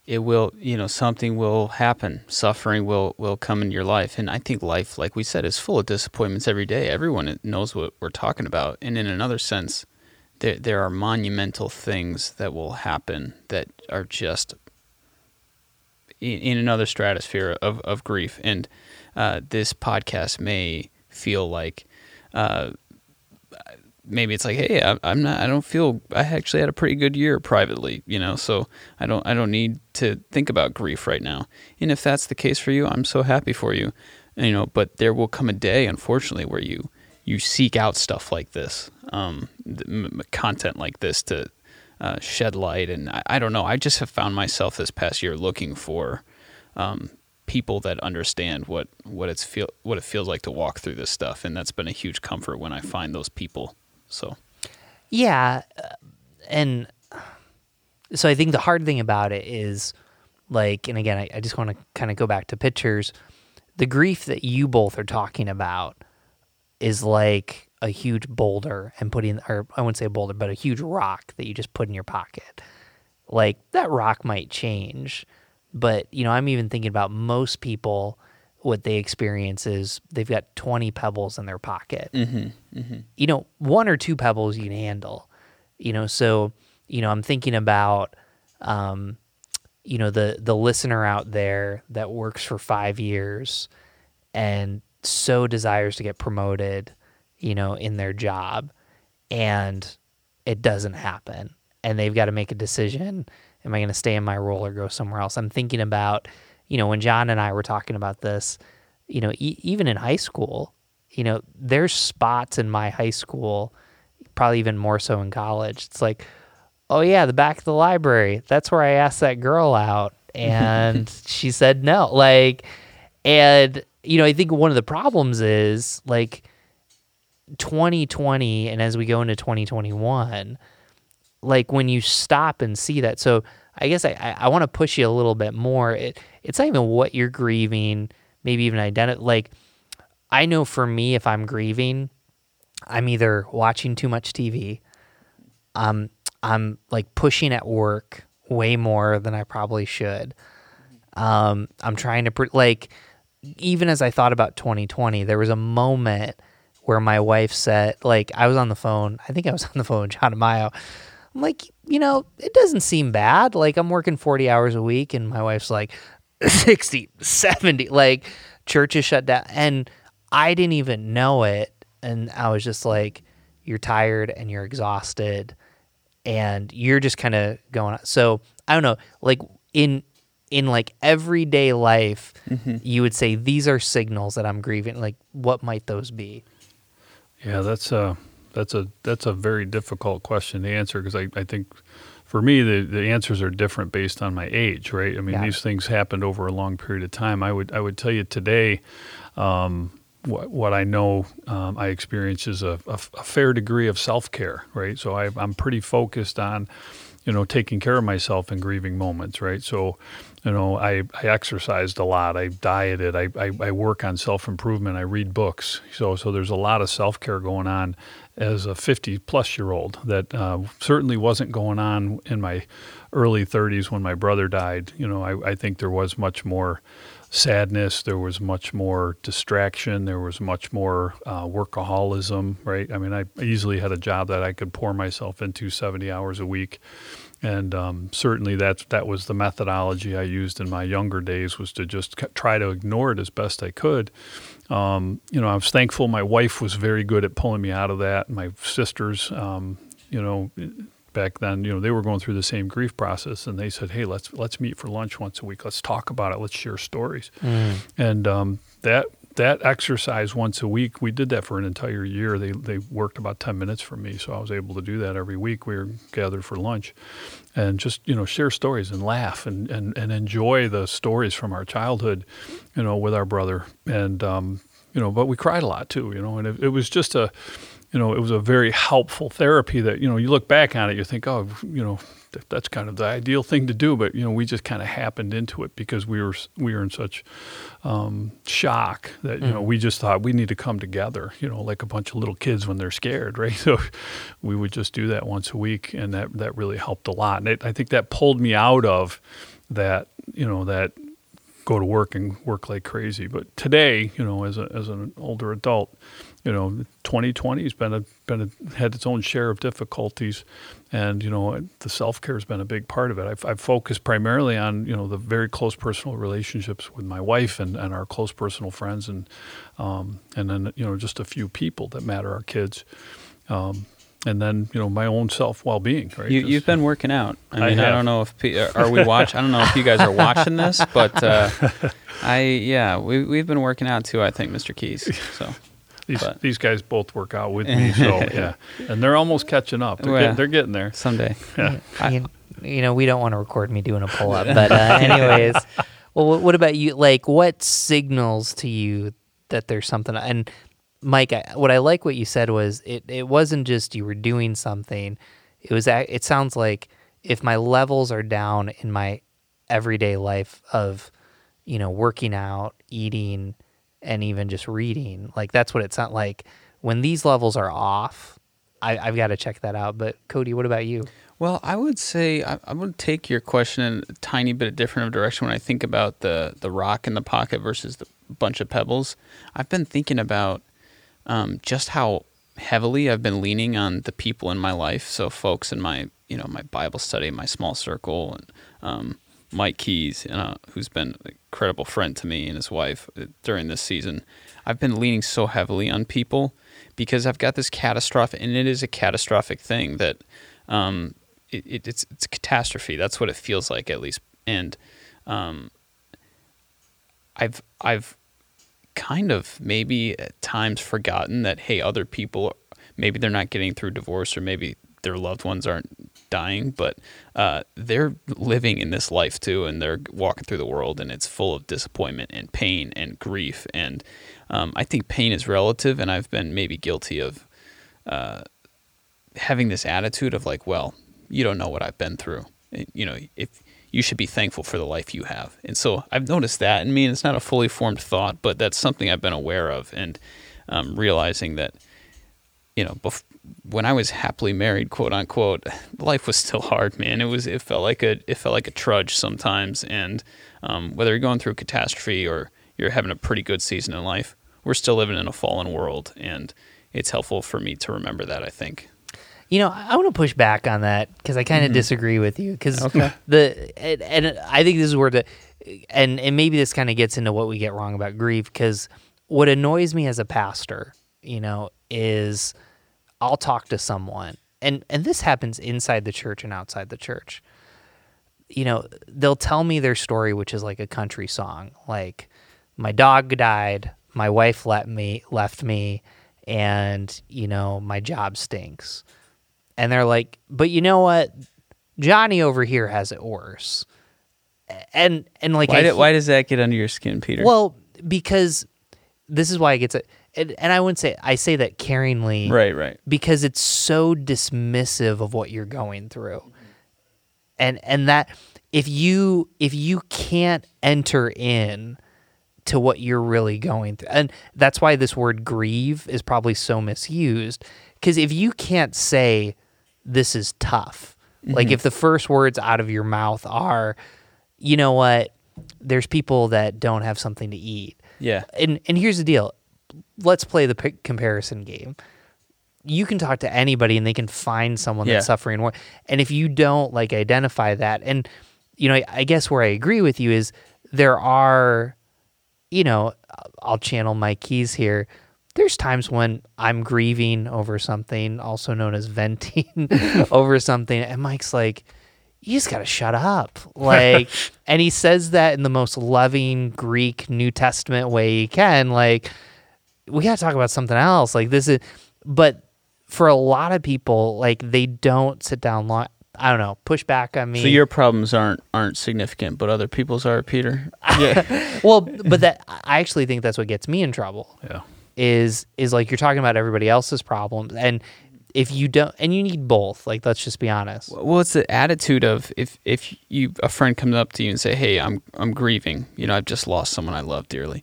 it will, you know, something will happen. Suffering will will come in your life, and I think life, like we said, is full of disappointments every day. Everyone knows what we're talking about, and in another sense, there there are monumental things that will happen that are just in, in another stratosphere of of grief. And uh, this podcast may feel like. Uh, maybe it's like, hey, I, I'm not, I don't feel, I actually had a pretty good year privately, you know, so I don't, I don't need to think about grief right now. And if that's the case for you, I'm so happy for you, you know. But there will come a day, unfortunately, where you you seek out stuff like this, um, content like this to uh, shed light. And I, I, don't know, I just have found myself this past year looking for. Um, people that understand what what it's feel what it feels like to walk through this stuff and that's been a huge comfort when I find those people so, yeah, uh, and so I think the hard thing about it is like, and again, I, I just want to kind of go back to pictures. The grief that you both are talking about is like a huge boulder and putting, or I wouldn't say a boulder, but a huge rock that you just put in your pocket. Like that rock might change, but you know, I'm even thinking about most people what they experience is they've got 20 pebbles in their pocket. Mm-hmm, mm-hmm. You know, one or two pebbles you can handle. You know, so you know, I'm thinking about, um, you know, the the listener out there that works for five years and so desires to get promoted, you know, in their job, and it doesn't happen, and they've got to make a decision: Am I going to stay in my role or go somewhere else? I'm thinking about you know, when John and I were talking about this, you know, e- even in high school, you know, there's spots in my high school, probably even more so in college. It's like, oh yeah, the back of the library. That's where I asked that girl out, and *laughs* she said no. Like, and you know, I think one of the problems is like 2020, and as we go into 2021, like when you stop and see that. So I guess I, I, I want to push you a little bit more. It, it's not even what you're grieving, maybe even identify. Like, I know for me, if I'm grieving, I'm either watching too much TV, um, I'm like pushing at work way more than I probably should. Um, I'm trying to pre- like, even as I thought about 2020, there was a moment where my wife said, like, I was on the phone. I think I was *laughs* on the phone with John Mayo. I'm like, you know, it doesn't seem bad. Like, I'm working 40 hours a week, and my wife's like, *laughs* 60, 70. Like, church is shut down. And I didn't even know it. And I was just like, you're tired and you're exhausted and you're just kind of going so i don't know like in in like everyday life Mm-hmm. you would say these are signals that i'm grieving like what might those be Yeah, that's a that's a that's a very difficult question to answer because I, I think for me the, the answers are different based on my age, right? I mean Yeah. these things happened over a long period of time. I would I would tell you today, um, what what I know um, I experience is a, a, a fair degree of self care, right? So I, I'm pretty focused on you know, taking care of myself in grieving moments, right? So, you know, I, I exercised a lot. I dieted. I, I, I work on self improvement. I read books. So, so there's a lot of self care going on as a 50 plus year old that uh, certainly wasn't going on in my early 30s when my brother died. You know, I, I think there was much more sadness. There was much more distraction. There was much more uh, workaholism, right? I mean, I easily had a job that I could pour myself into 70 hours a week. And um, certainly that's, that was the methodology I used in my younger days was to just try to ignore it as best I could. Um, you know, I was thankful my wife was very good at pulling me out of that. My sisters, um, you know, back then, you know, they were going through the same grief process, and they said, "Hey, let's let's meet for lunch once a week. Let's talk about it. Let's share stories." And um, that that exercise once a week, we did that for an entire year. They they worked about ten minutes for me, so I was able to do that every week. We were gathered for lunch, and just you know share stories and laugh and and, and enjoy the stories from our childhood, you know, with our brother. And um, you know, but we cried a lot too, you know, and it, it was just a you know, it was a very helpful therapy that, you know, you look back on it, you think, oh, you know, that's kind of the ideal thing to do. But, you know, we just kind of happened into it because we were, we were in such um, shock that, you know, we just thought we need to come together, you know, like a bunch of little kids when they're scared, *laughs* right? So we would just do that once a week. And that, that really helped a lot. And it, I think that pulled me out of that, you know, that go to work and work like crazy. But today, you know, as a, as an older adult, you know, 2020 has been a been a, had its own share of difficulties, and you know, the self care has been a big part of it. I've, I've focused primarily on you know the very close personal relationships with my wife and, and our close personal friends, and um, and then you know just a few people that matter, our kids. Um, and then you know my own self well being. Right. You, you've been working out. I I mean, I, have. don't know if pe- are we watch. I don't know if you guys are watching this, but uh, *laughs* I yeah, we we've been working out too. I think, Mr. Keys. So these but- these guys both work out with *laughs* me, so yeah, and they're almost catching up. They're, Well, get, they're getting there. someday. Yeah. you, you know we don't want to record me doing a pull-up but uh, *laughs* anyways well what- what about you like what signals to you that there's something and mike I, what i like what you said was it, it wasn't just you were doing something it was it sounds like if my levels are down in my everyday life of you know working out eating and even just reading like that's what it's not like when these levels are off I, i've got to check that out but cody what about you Well, I would say I, I would take your question in a tiny bit different of direction when I think about the the rock in the pocket versus the bunch of pebbles. I've been thinking about um, just how heavily I've been leaning on the people in my life. So folks in my you know my Bible study, my small circle, and um, Mike Keys, uh, who's been an incredible friend to me and his wife uh, during this season. I've been leaning so heavily on people because I've got this catastrophic, and it is a catastrophic thing that um, it, it, it's it's a catastrophe. That's what it feels like, at least. And um, I've I've kind of maybe at times forgotten that hey, other people maybe they're not getting through divorce or maybe their loved ones aren't dying, but uh, they're living in this life too, and they're walking through the world, and it's full of disappointment and pain and grief. And um, I think pain is relative, and I've been maybe guilty of uh, having this attitude of like, well, you don't know what I've been through. You know, if you should be thankful for the life you have. And so I've noticed that. I mean, it's not a fully formed thought, but that's something I've been aware of and um, realizing that, you know, bef- when I was happily married, quote unquote, life was still hard, man. It was, it felt like a, it felt like a trudge sometimes. And um, whether you're going through a catastrophe or you're having a pretty good season in life, we're still living in a fallen world. And it's helpful for me to remember that, I think. You know, I want to push back on that because I kind of disagree with you because Okay. *laughs* the and, and I think this is where the and and maybe this kind of gets into what we get wrong about grief because what annoys me as a pastor, you know, is I'll talk to someone and and this happens inside the church and outside the church. You know, they'll tell me their story, which is like a country song, like my dog died, my wife let me left me, and you know my job stinks and they're like, but you know what? Johnny over here has it worse. And and like Why, why does that get under your skin, Peter? well because this is why it gets it. And, and I wouldn't say I say that caringly, right, right. Because it's so dismissive of what you're going through, and and that if you if you can't enter in to what you're really going through, and that's why this word grieve is probably so misused. Because if you can't say this is tough, like mm-hmm. if the first words out of your mouth are, you know what, there's people that don't have something to eat Yeah. and and here's the deal. Let's play the pic- comparison game. You can talk to anybody and they can find someone Yeah. that's suffering more. And if you don't like identify that, and you know, I, I guess where I agree with you is there are, you know, I'll channel my keys here. There's times when I'm grieving over something, also known as venting *laughs* over something, and Mike's like, you just got to shut up. Like, *laughs* and he says that in the most loving Greek New Testament way he can. Like, we got to talk about something else. Like, this is, but for a lot of people, like, they don't sit down long. I don't know, push back on me. So your problems aren't aren't significant, but other people's are, Peter. *laughs* Yeah. well, but that, I actually think that's what gets me in trouble. Yeah. is is like you're talking about everybody else's problems and if you don't and you need both like let's just be honest well, it's the attitude of if if you a friend comes up to you and say, "Hey, I'm I'm grieving. You know, I've just lost someone I love dearly."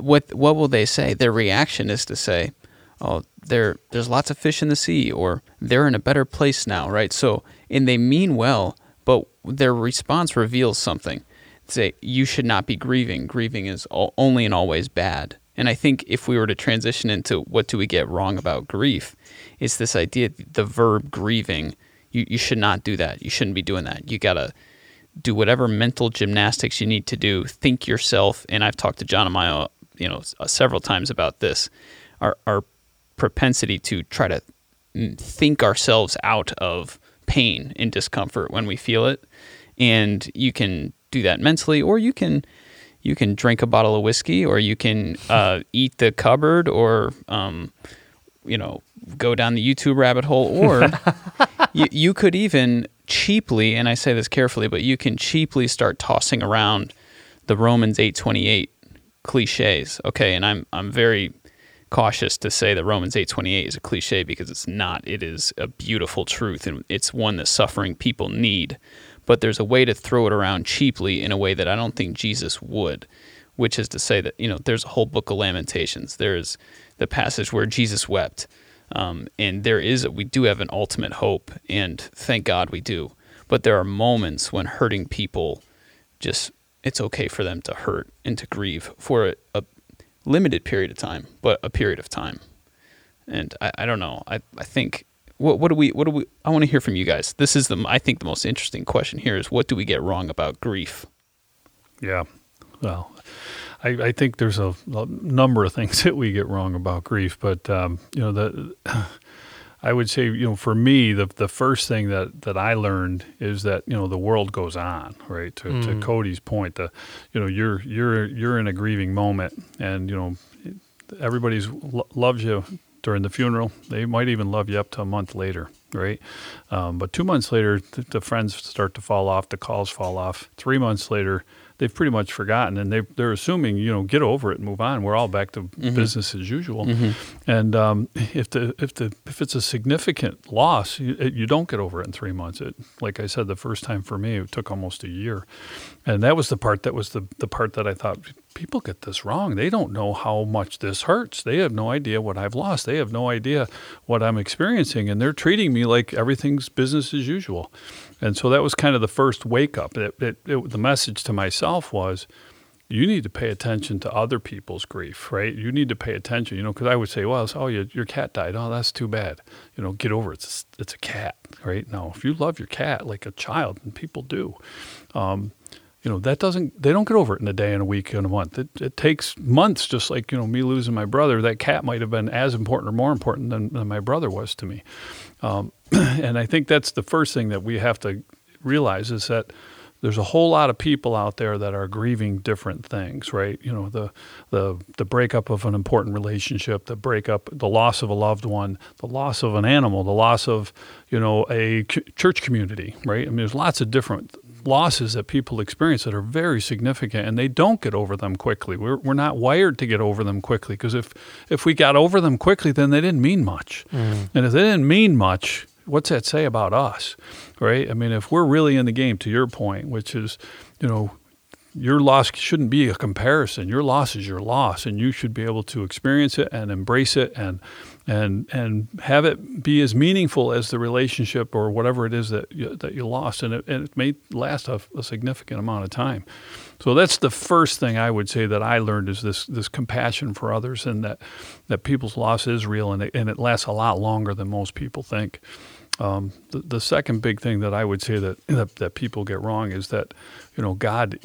What what will they say? Their reaction is to say, "Oh, there there's lots of fish in the sea," or "They're in a better place now." Right? So, and they mean well, but their response reveals something. Say, "You should not be grieving. Grieving is all, only and always bad." And I think if we were to transition into what do we get wrong about grief, it's this idea the verb grieving. You, you should not do that. You shouldn't be doing that. You got to do whatever mental gymnastics you need to do. Think yourself. And I've talked to John and Maya, you know, uh, several times about this. Our, our propensity to try to mm, think ourselves out of pain and discomfort when we feel it. And you can do that mentally, or you can you can drink a bottle of whiskey, or you can *laughs* uh, eat the cupboard, or um, you know go down the YouTube rabbit hole, or *laughs* you, you could even cheaply, and I say this carefully, but you can cheaply start tossing around the Romans eight twenty eight cliches. Okay, and I'm I'm very cautious to say that Romans 8:28 is a cliche because it's not. It is a beautiful truth and it's one that suffering people need. But there's a way to throw it around cheaply in a way that I don't think Jesus would, which is to say that, you know, there's a whole book of lamentations. There's the passage where Jesus wept. Um, and there is we do have an ultimate hope and thank God we do. But there are moments when hurting people just it's okay for them to hurt and to grieve for a, a limited period of time, but a period of time. And I, I don't know. I, I think what what do we what do we I want to hear from you guys. This is the I think the most interesting question here is what do we get wrong about grief? Yeah. Well, I, I think there's a, a number of things *laughs* that we get wrong about grief, but um, you know the. I would say, you know, for me, the the first thing that, that I learned is that you know the world goes on, right? To, to Cody's point, the, you know, you're you're you're in a grieving moment, and you know, everybody's lo- loves you during the funeral. They might even love you up to a month later, right? Um, but two months later, the, the friends start to fall off, the calls fall off. Three months later, they've pretty much forgotten, and they they're assuming you know get over it and move on. We're all back to business as usual. And um, if the if the if it's a significant loss, you, it, you don't get over it in three months. It like I said, the first time for me, it took almost a year, and that was the part that was the the part that I thought people get this wrong. They don't know how much this hurts. They have no idea what I've lost. They have no idea what I'm experiencing, and they're treating me like everything's business as usual. And so that was kind of the first wake up. It, it, it, the message to myself was, you need to pay attention to other people's grief, right? You need to pay attention, you know, because I would say, well, oh, your, your cat died. Oh, that's too bad. You know, get over it. It's, it's a cat, right? No, if you love your cat like a child, and people do, um, you know, that doesn't, they don't get over it in a day, in a week, in a month. It, it takes months, just like, you know, me losing my brother. That cat might have been as important or more important than, than my brother was to me. Um, *clears throat* and I think that's the first thing that we have to realize is that there's a whole lot of people out there that are grieving different things, right? You know, the the the breakup of an important relationship, the breakup, the loss of a loved one, the loss of an animal, the loss of, you know, a church community, right? I mean, there's lots of different losses that people experience that are very significant and they don't get over them quickly. We're, we're not wired to get over them quickly because if, if we got over them quickly, then they didn't mean much. Mm-hmm. And if they didn't mean much, what's that say about us, right? I mean, if we're really in the game, to your point, which is, you know, your loss shouldn't be a comparison. Your loss is your loss, and you should be able to experience it and embrace it, and and and have it be as meaningful as the relationship or whatever it is that you, that you lost, and it, and it may last a, a significant amount of time. So that's the first thing I would say that I learned is this this compassion for others, and that that people's loss is real, and it, and it lasts a lot longer than most people think. Um, the, the second big thing that I would say that, that that people get wrong is that you know God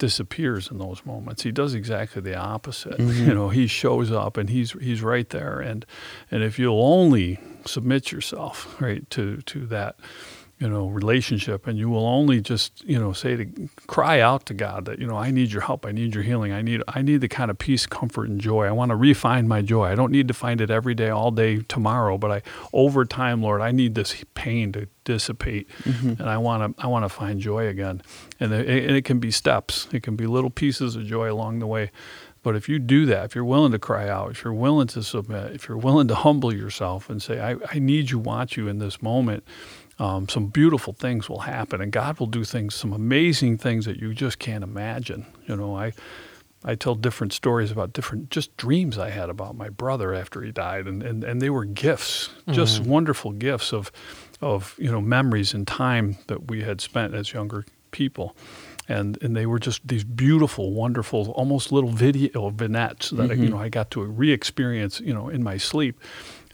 disappears in those moments. He does exactly the opposite. *laughs* Mm-hmm. You know, he shows up and he's he's right there. And and if you'll only submit yourself right to to that you know relationship and you will only just you know say to cry out to god that you know i need your help i need your healing i need i need the kind of peace comfort and joy. I want to refine my joy. I don't need to find it every day all day tomorrow but i over time lord i need this pain to dissipate mm-hmm. and i want to i want to find joy again. And it, and it can be steps. It can be little pieces of joy along the way. But if you do that, if you're willing to cry out, if you're willing to submit, if you're willing to humble yourself and say, I, I need you, want you in this moment, um, some beautiful things will happen. And God will do things, some amazing things that you just can't imagine. You know, I. I tell different stories about different just dreams I had about my brother after he died and, and, and they were gifts, just wonderful gifts of of, you know, memories and time that we had spent as younger people and and they were just these beautiful, wonderful, almost little video vignettes that I, you know I got to re-experience, you know, in my sleep.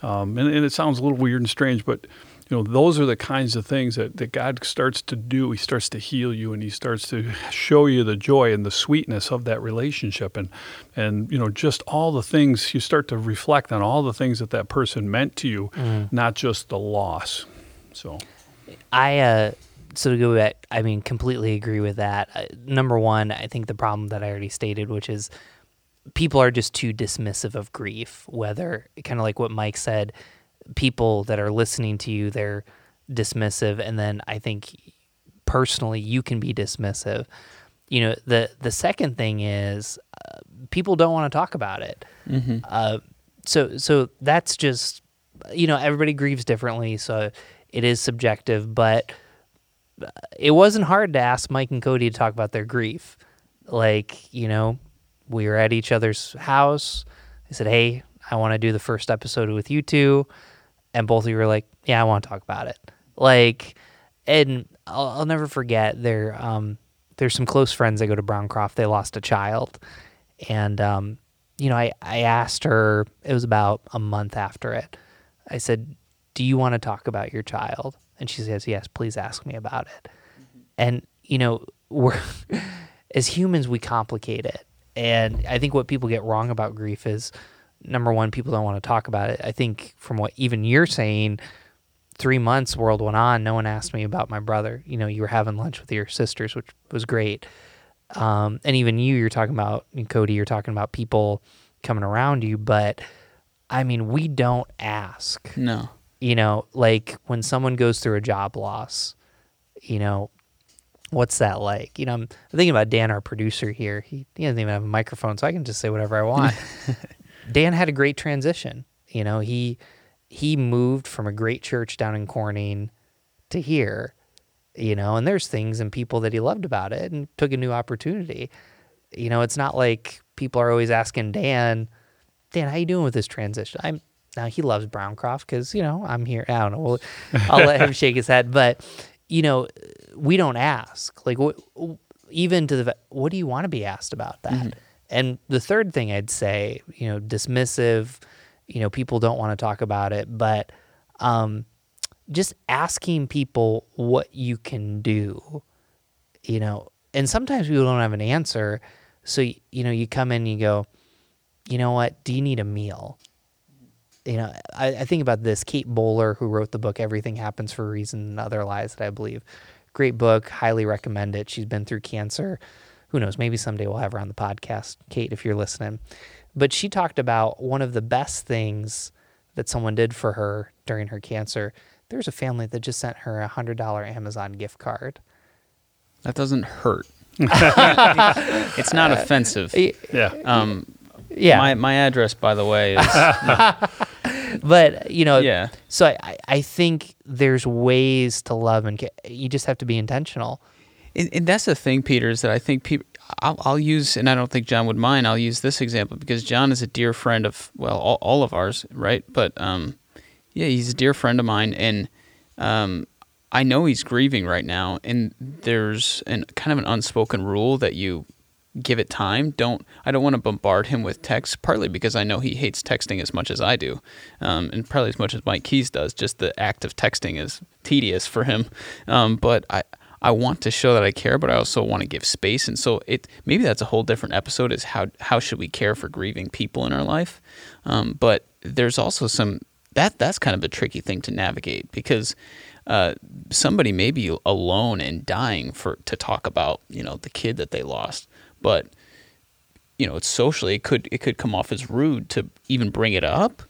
Um, and, and it sounds a little weird and strange, but you know, those are the kinds of things that, that God starts to do. He starts to heal you, and He starts to show you the joy and the sweetness of that relationship, and and you know, just all the things you start to reflect on all the things that that person meant to you, not just the loss. So. I uh so to go back, I mean, completely agree with that. Uh, number one, I think the problem that I already stated, which is people are just too dismissive of grief. Whether kind of like what Mike said, people that are listening to you, they're dismissive, and then I think personally, you can be dismissive. You know, the the second thing is uh, people don't want to talk about it. Uh, so so that's just you know everybody grieves differently, so it is subjective, but uh, it wasn't hard to ask Mike and Cody to talk about their grief. Like, you know, we were at each other's house. I said, Hey, I want to do the first episode with you two. And both of you were like, Yeah, I want to talk about it. Like, and I'll, I'll never forget there, um, there's some close friends that go to Browncroft. They lost a child. And, um, you know, I, I asked her, it was about a month after it. I said, Do you want to talk about your child? And she says, Yes, please ask me about it. And, you know, *laughs* we're, as humans, we complicate it. And I think what people get wrong about grief is number one, people don't want to talk about it. I think from what even you're saying, three months world went on, no one asked me about my brother. You know, you were having lunch with your sisters, which was great. Um, and even you, you're talking about and Cody, you're talking about people coming around you, but I mean, we don't ask. No. You know, like when someone goes through a job loss, you know, what's that like? You know, I'm thinking about Dan, our producer here. He, he doesn't even have a microphone, so I can just say whatever I want. *laughs* Dan had a great transition. You know, he he moved from a great church down in Corning to here. You know, and there's things and people that he loved about it, and took a new opportunity. You know, it's not like people are always asking Dan, Dan, how you doing with this transition? I'm now he loves Browncroft because you know I'm here. I don't know. Well, I'll let him *laughs* shake his head, but you know, we don't ask. Like, what, even to the, what do you want to be asked about that? Mm-hmm. And the third thing I'd say, you know, dismissive, you know, people don't want to talk about it, but um, just asking people what you can do, you know, and sometimes people don't have an answer. So, you know, you come in and you go, you know what, do you need a meal? you know, I, I, think about this. Kate Bowler, who wrote the book Everything Happens for a Reason and Other Lies, that I believe. Great book. Highly recommend it. She's been through cancer. Who knows? Maybe someday we'll have her on the podcast. Kate, if you're listening. But she talked about one of the best things that someone did for her during her cancer. There's a family that just sent her a $100 Amazon gift card. That doesn't hurt. *laughs* it's not offensive. Yeah. Um, yeah. My my address, by the way, is. *laughs* but you know, yeah. So I I think there's ways to love and you just have to be intentional. And, and that's the thing, Peter, is that I think people. I'll, I'll, use, and I don't think John would mind. I'll use this example because John is a dear friend of well, all, all of ours, right? But um, yeah, he's a dear friend of mine, and um, I know he's grieving right now. And there's an kind of an unspoken rule that you give it time. Don't I don't want to bombard him with texts, partly because I know he hates texting as much as I do, um, and probably as much as Mike Keys does. Just the act of texting is tedious for him. Um, but I. I want to show that I care, but I also want to give space, and so it maybe that's a whole different episode. Is how how should we care for grieving people in our life? Um, but there's also some that that's kind of a tricky thing to navigate because uh, somebody may be alone and dying for to talk about you know the kid that they lost but you know, it's socially it could it could come off as rude to even bring it up.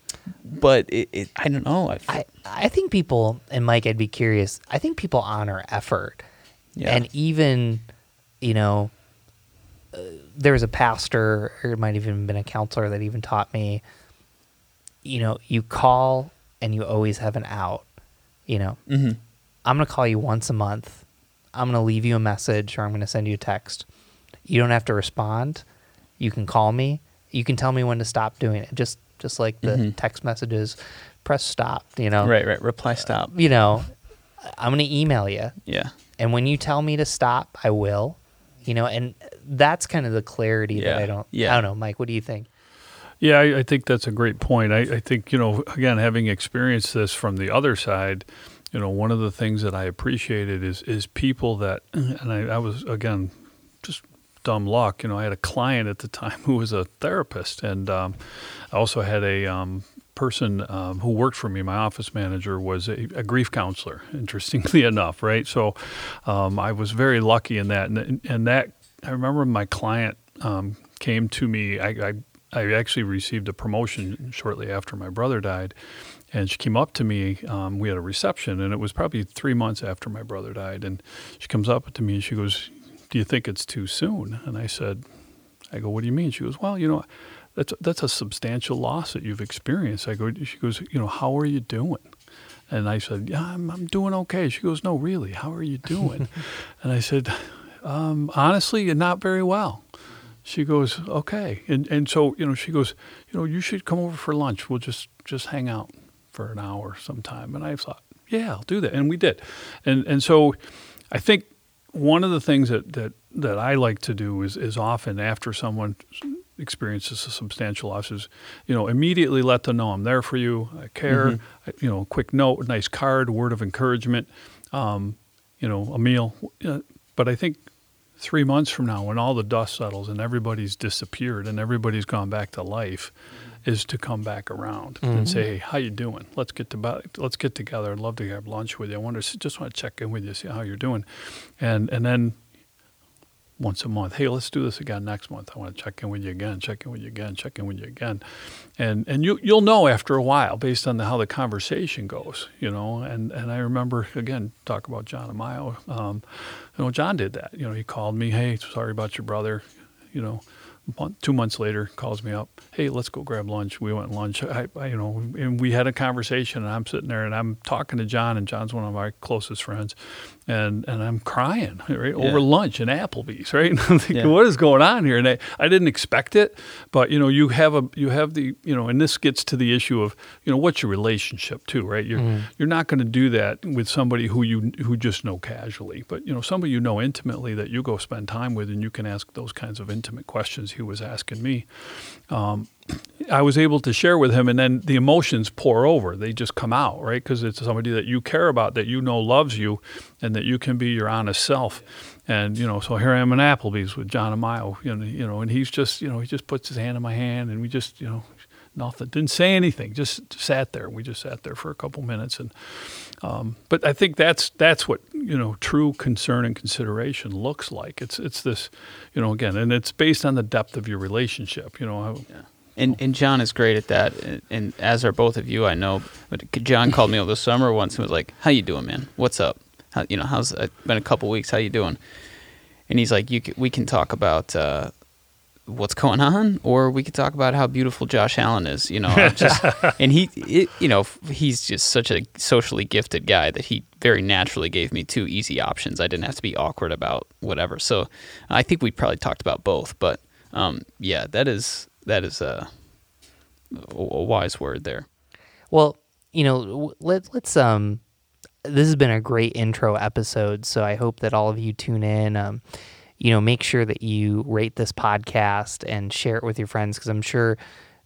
But it, it I don't know. I, I, I think people and Mike, I'd be curious. I think people honor effort, yeah. and even you know, uh, there was a pastor, or it might have even been a counselor that even taught me. You know, you call and you always have an out. You know, mm-hmm. I'm going to call you once a month. I'm going to leave you a message or I'm going to send you a text you don't have to respond. You can call me. You can tell me when to stop doing it. Just just like the mm-hmm. text messages, press stop. You know. Right. Right. Reply stop. You know, I'm gonna email you. Yeah. And when you tell me to stop, I will. You know, and that's kind of the clarity yeah. that I don't. Yeah. I don't know, Mike. What do you think? Yeah, I, I think that's a great point. I, I think you know, again, having experienced this from the other side you know, one of the things that I appreciated is is people that, *clears throat* and I, I was again just dumb luck. You know, I had a client at the time *laughs* who was a therapist, and um, I also had a um, person um, who worked for me. My office manager was a, a grief counselor. *laughs* Interestingly enough, right? So um, I was very lucky in that, and, and that I remember my client um, came to me. I, I I actually received a promotion shortly after my brother died. And she came up to me. Um, we had a reception, and it was probably three months after my brother died. And she comes up to me and she goes, do you think it's too soon? And I said, I go, what do you mean? She goes, well, you know, that's that's a substantial loss that you've experienced. I go, she goes, you know, how are you doing? And I said, yeah, I'm, I'm doing okay. She goes, no, really, how are you doing? *laughs* and I said, um, honestly, not very well. She goes, okay. And and so, you know, she goes, you know, you should come over for lunch. We'll just just hang out for an hour sometime. And I thought, yeah, I'll do that. And we did. And and so I think one of the things that, that, that I like to do is, is often after someone experiences a substantial loss is, you know, immediately let them know I'm there for you, I care, mm-hmm. you know, quick note, a nice card, word of encouragement, um, you know, a meal. But I think three months from now, when all the dust settles and everybody's disappeared and everybody's gone back to life, is to come back around mm-hmm. and say, "Hey, how you doing? Let's get to let's get together. I'd love to have lunch with you. I wonder, just want to check in with you, see how you're doing." And and then once a month. Hey, let's do this again next month. I want to check in with you again, check in with you again, check in with you again, and and you you'll know after a while based on the, how the conversation goes, you know. And and I remember again talk about John Amayo. Um, you know, John did that. You know, he called me. Hey, sorry about your brother. You know, two months later calls me up hey let's go grab lunch we went lunch I, I, you know and we had a conversation and i'm sitting there and i'm talking to john and john's one of my closest friends and and i'm crying right yeah. over lunch in applebee's right *laughs* and i'm thinking yeah. what is going on here and I, I didn't expect it but you know you have a you have the you know and this gets to the issue of you know what's your relationship too right you're mm. you're not going to do that with somebody who you who just know casually but you know somebody you know intimately that you go spend time with and you can ask those kinds of intimate questions he was asking me. Um, I was able to share with him, and then the emotions pour over. They just come out, right? Because it's somebody that you care about, that you know loves you, and that you can be your honest self. And you know, so here I am in Applebee's with John Amayo, you know, you know, and he's just, you know, he just puts his hand in my hand, and we just, you know, nothing, didn't say anything, just sat there. We just sat there for a couple minutes, and um, but I think that's that's what you know true concern and consideration looks like. It's it's this, you know, again, and it's based on the depth of your relationship. You know. Yeah. And, and John is great at that, and, and, as are both of you, I know. But John called me over the summer once and was like, "How you doing, man? What's up? How, you know, how's it been a couple weeks? How you doing?" And he's like, "You can, we can talk about uh, what's going on, or we could talk about how beautiful Josh Allen is. You know, just *laughs* and he, it, you know, he's just such a socially gifted guy that he very naturally gave me two easy options. I didn't have to be awkward about whatever. So I think we probably talked about both, but um, yeah, that is that is a, a wise word there. Well, you know, let let's um, this has been a great intro episode, so I hope that all of you tune in. Um, you know, make sure that you rate this podcast and share it with your friends because I'm sure,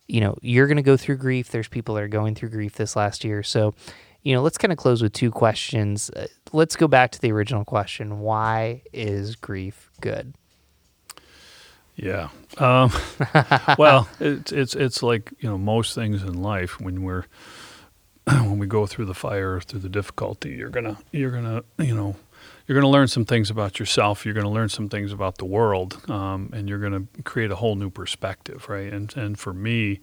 you know, you're going to go through grief. There's people that are going through grief this last year. So, you know, let's kind of close with two questions. Uh, let's go back to the original question Why is grief good? Yeah. Um, *laughs* well, it's it's it's like you know most things in life when we're *clears throat* when we go through the fire through the difficulty, you're gonna you're gonna you know you're going to learn some things about yourself. You're going to learn some things about the world, um, and you're going to create a whole new perspective, right? And and for me,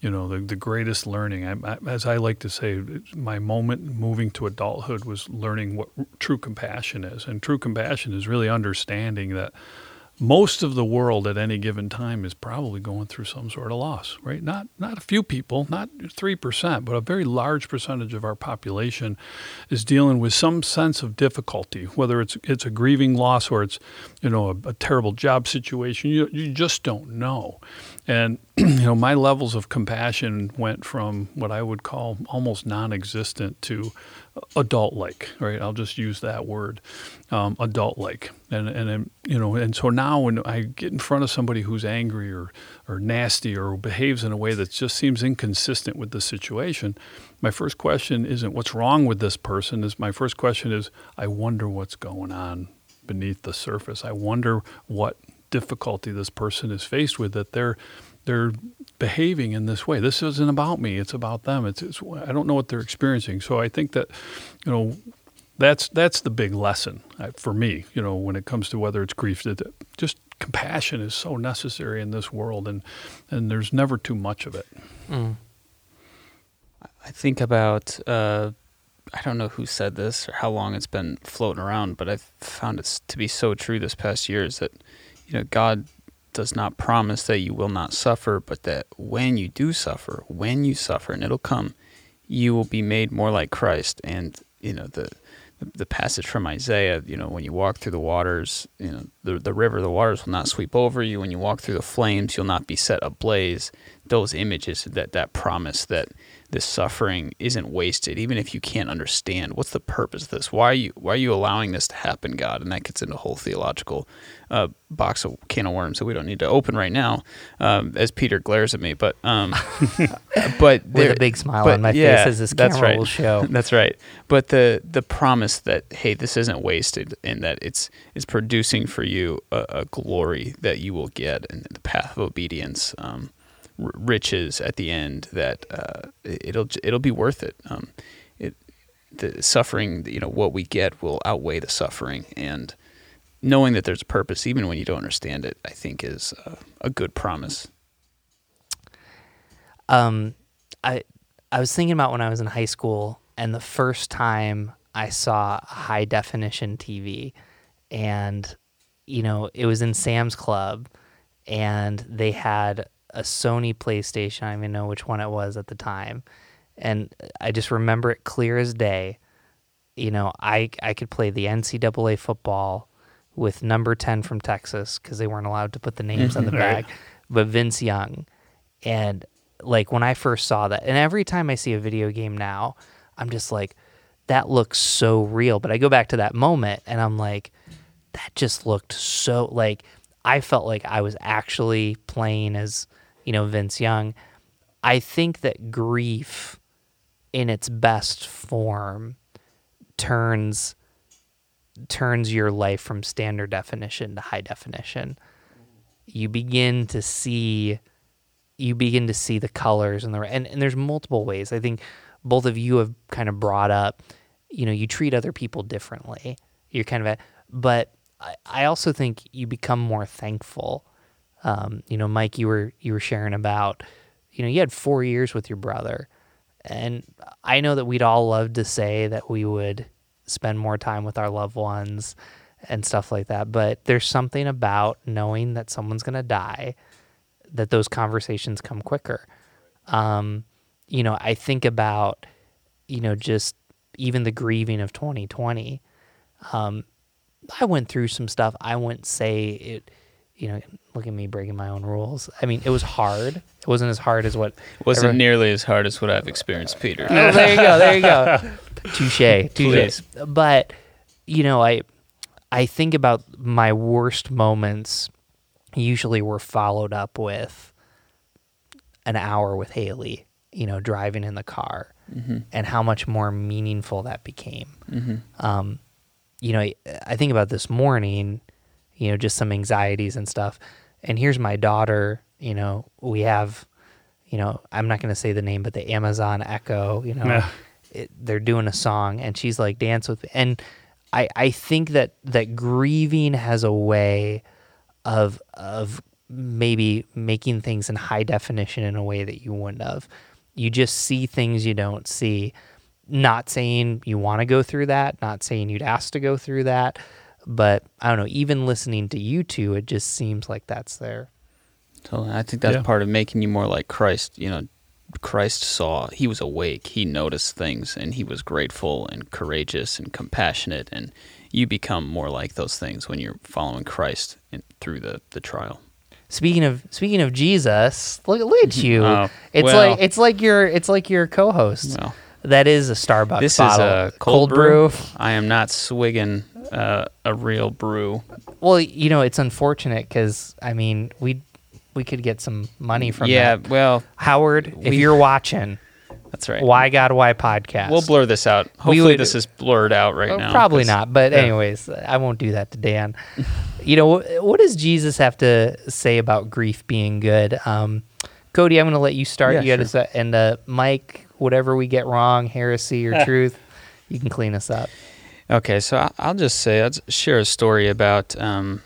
you know, the, the greatest learning, I, I, as I like to say, my moment moving to adulthood was learning what true compassion is, and true compassion is really understanding that most of the world at any given time is probably going through some sort of loss, right? Not not a few people, not three percent, but a very large percentage of our population is dealing with some sense of difficulty, whether it's it's a grieving loss or it's you know a, a terrible job situation. You you just don't know, and *clears throat* you know my levels of compassion went from what I would call almost non-existent to adult-like. Right? I'll just use that word, um, adult-like. And and you know, and so now when I get in front of somebody who's angry or or nasty or behaves in a way that just seems inconsistent with the situation, my first question isn't what's wrong with this person. Is my first question is I wonder what's going on beneath the surface. I wonder what difficulty this person is faced with that they're they're behaving in this way. This isn't about me; it's about them. It's, it's I don't know what they're experiencing. So I think that you know that's that's the big lesson uh, for me. You know, when it comes to whether it's grief, that just compassion is so necessary in this world, and and there's never too much of it. Mm. I think about. Uh, I don't know who said this or how long it's been floating around, but I've found it to be so true this past year is that you know God does not promise that you will not suffer, but that when you do suffer, when you suffer, and it'll come, you will be made more like Christ. And you know the the passage from Isaiah, you know, when you walk through the waters, you know, the the river, the waters will not sweep over you. When you walk through the flames, you'll not be set ablaze. Those images, that that promise that this suffering isn't wasted, even if you can't understand what's the purpose of this. Why are you why are you allowing this to happen, God? And that gets into a whole theological uh, box of can of worms that we don't need to open right now. Um, as Peter glares at me, but um, *laughs* but with a big smile on my yeah, face as this camera right. will show. *laughs* that's right. But the the promise that hey, this isn't wasted, and that it's it's producing for you a, a glory that you will get in the path of obedience. Um, riches at the end that uh, it'll it'll be worth it. Um, it the suffering, you know, what we get will outweigh the suffering, and knowing that there's a purpose, even when you don't understand it, I think is a, a good promise. Um, I I was thinking about when I was in high school and the first time I saw high definition TV, and you know it was in Sam's Club, and they had a Sony PlayStation. I don't even know which one it was at the time, and I just remember it clear as day. You know, I I could play the NCAA football with number ten from Texas because they weren't allowed to put the names on the *laughs* Right. bag, but Vince Young, and like when I first saw that, and every time I see a video game now, I'm just like, that looks so real. But I go back to that moment and I'm like, that just looked so like I felt like I was actually playing as, you know, Vince Young. I think that grief in its best form turns turns your life from standard definition to high definition. You begin to see you begin to see the colors and the and, and there's multiple ways. I think both of you have kind of brought up, you know, you treat other people differently. You're kind of a, but I, I also think you become more thankful. Um, you know, Mike, you were you were sharing about, you know, you had four years with your brother, and I know that we'd all love to say that we would spend more time with our loved ones and stuff like that. But there's something about knowing that someone's gonna die that those conversations come quicker. Um, you know, I think about, you know, just even the grieving of 2020. Um, I went through some stuff. I wouldn't say it, you know, look at me breaking my own rules. I mean, it was hard. It wasn't as hard as what Wasn't everyone- nearly as hard as what I've experienced, Peter. Oh, there you go. There you go. *laughs* Touche. Touche. But you know, I I think about my worst moments. Usually, were followed up with an hour with Haley. You know, driving in the car, and how much more meaningful that became. Um, you know, I, I think about this morning. You know, just some anxieties and stuff. And here's my daughter. You know, we have you know, I'm not going to say the name, but the Amazon Echo, you know, it, they're doing a song and she's like, dance with me. And I, I think that, that grieving has a way of, of maybe making things in high definition in a way that you wouldn't have. You just see things you don't see. Not saying you want to go through that, not saying you'd ask to go through that, but I don't know, even listening to you two, it just seems like that's there. So I think that's Yeah. part of making you more like Christ. You know, Christ saw, he was awake, he noticed things, and he was grateful and courageous and compassionate. And you become more like those things when you're following Christ in, through the, the trial. Speaking of speaking of Jesus, look, look at mm-hmm. you. Oh, it's well. like it's like your it's like your co-host. Well, that is a Starbucks this bottle. is a cold, brew. I am not swigging uh, a real brew. Well, you know, it's unfortunate because I mean, we we could get some money from yeah, that. well, Howard, if you're watching, that's right. why God why podcast? We'll blur this out. Hopefully, would- this is blurred out right Uh, now. Probably 'cause- not, but anyways, I won't do that to Dan. you know, what does Jesus have to say about grief being good? Um, Cody, I'm going to let you start. Yeah, you got to sure. say, and uh, Mike, whatever we get wrong, heresy or *laughs* truth, you can clean us up. Okay, so I'll just say I'll share a story about um,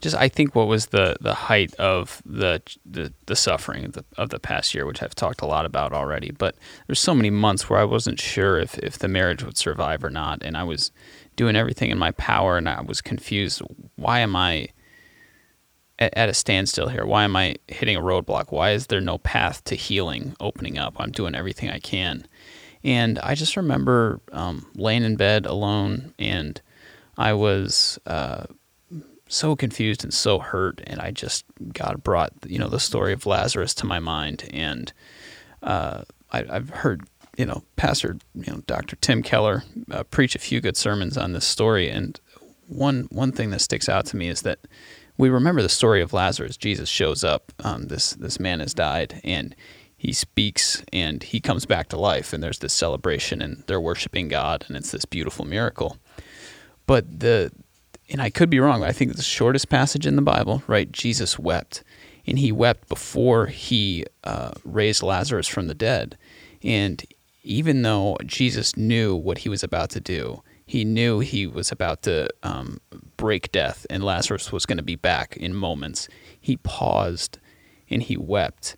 just I think what was the the height of the the, the suffering of the, of the past year, which I've talked a lot about already. But there's so many months where I wasn't sure if if the marriage would survive or not, and I was doing everything in my power, and I was confused. Why am I at, at a standstill here? Why am I hitting a roadblock? Why is there no path to healing opening up? I'm doing everything I can. And I just remember um, laying in bed alone, and I was uh, so confused and so hurt. And I just God brought you know the story of Lazarus to my mind, and uh, I, I've heard you know Pastor you know Dr. Tim Keller uh, preach a few good sermons on this story, and one one thing that sticks out to me is that we remember the story of Lazarus. Jesus shows up. Um, this this man has died, and he speaks, and he comes back to life. And there's this celebration, and they're worshiping God, and it's this beautiful miracle. But the and I could be wrong. But I think the shortest passage in the Bible. Right? Jesus wept, and he wept before he uh, raised Lazarus from the dead. And even though Jesus knew what he was about to do, he knew he was about to um, break death and Lazarus was going to be back in moments. He paused and he wept.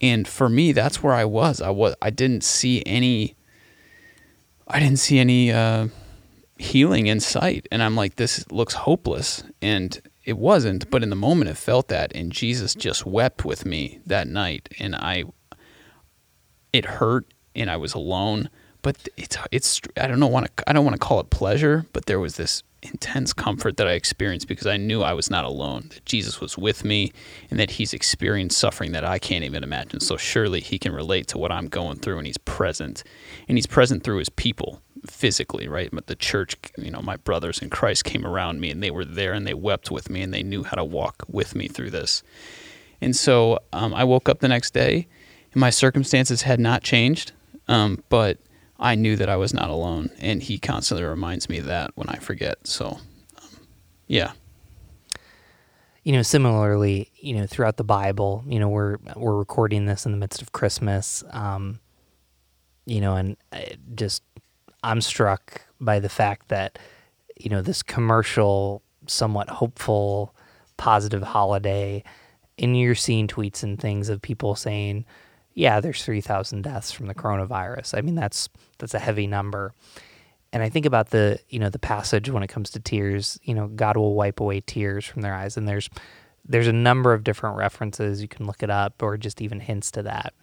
And for me, that's where I was. I was I didn't see any I didn't see any uh, healing in sight. And I'm like, this looks hopeless. And it wasn't, but in the moment it felt that. And Jesus just wept with me that night. And I, it hurt and I was alone. But it's, it's, I don't know, want to, I don't want to call it pleasure, but there was this intense comfort that I experienced because I knew I was not alone, that Jesus was with me, and that He's experienced suffering that I can't even imagine. So surely He can relate to what I'm going through, and He's present. And He's present through His people physically, right? But the church, you know, my brothers in Christ came around me and they were there and they wept with me and they knew how to walk with me through this. And so um, I woke up the next day and my circumstances had not changed, um, but I knew that I was not alone. And he constantly reminds me of that when I forget. So, um, yeah. You know, similarly, you know, throughout the Bible, you know, we're we're recording this in the midst of Christmas, um, you know, and just I'm struck by the fact that you know this commercial, somewhat hopeful, positive holiday, and you're seeing tweets and things of people saying, "Yeah, there's 3,000 deaths from the coronavirus." I mean, that's that's a heavy number. And I think about the you know the passage when it comes to tears. You know, God will wipe away tears from their eyes, and there's there's a number of different references you can look it up or just even hints to that.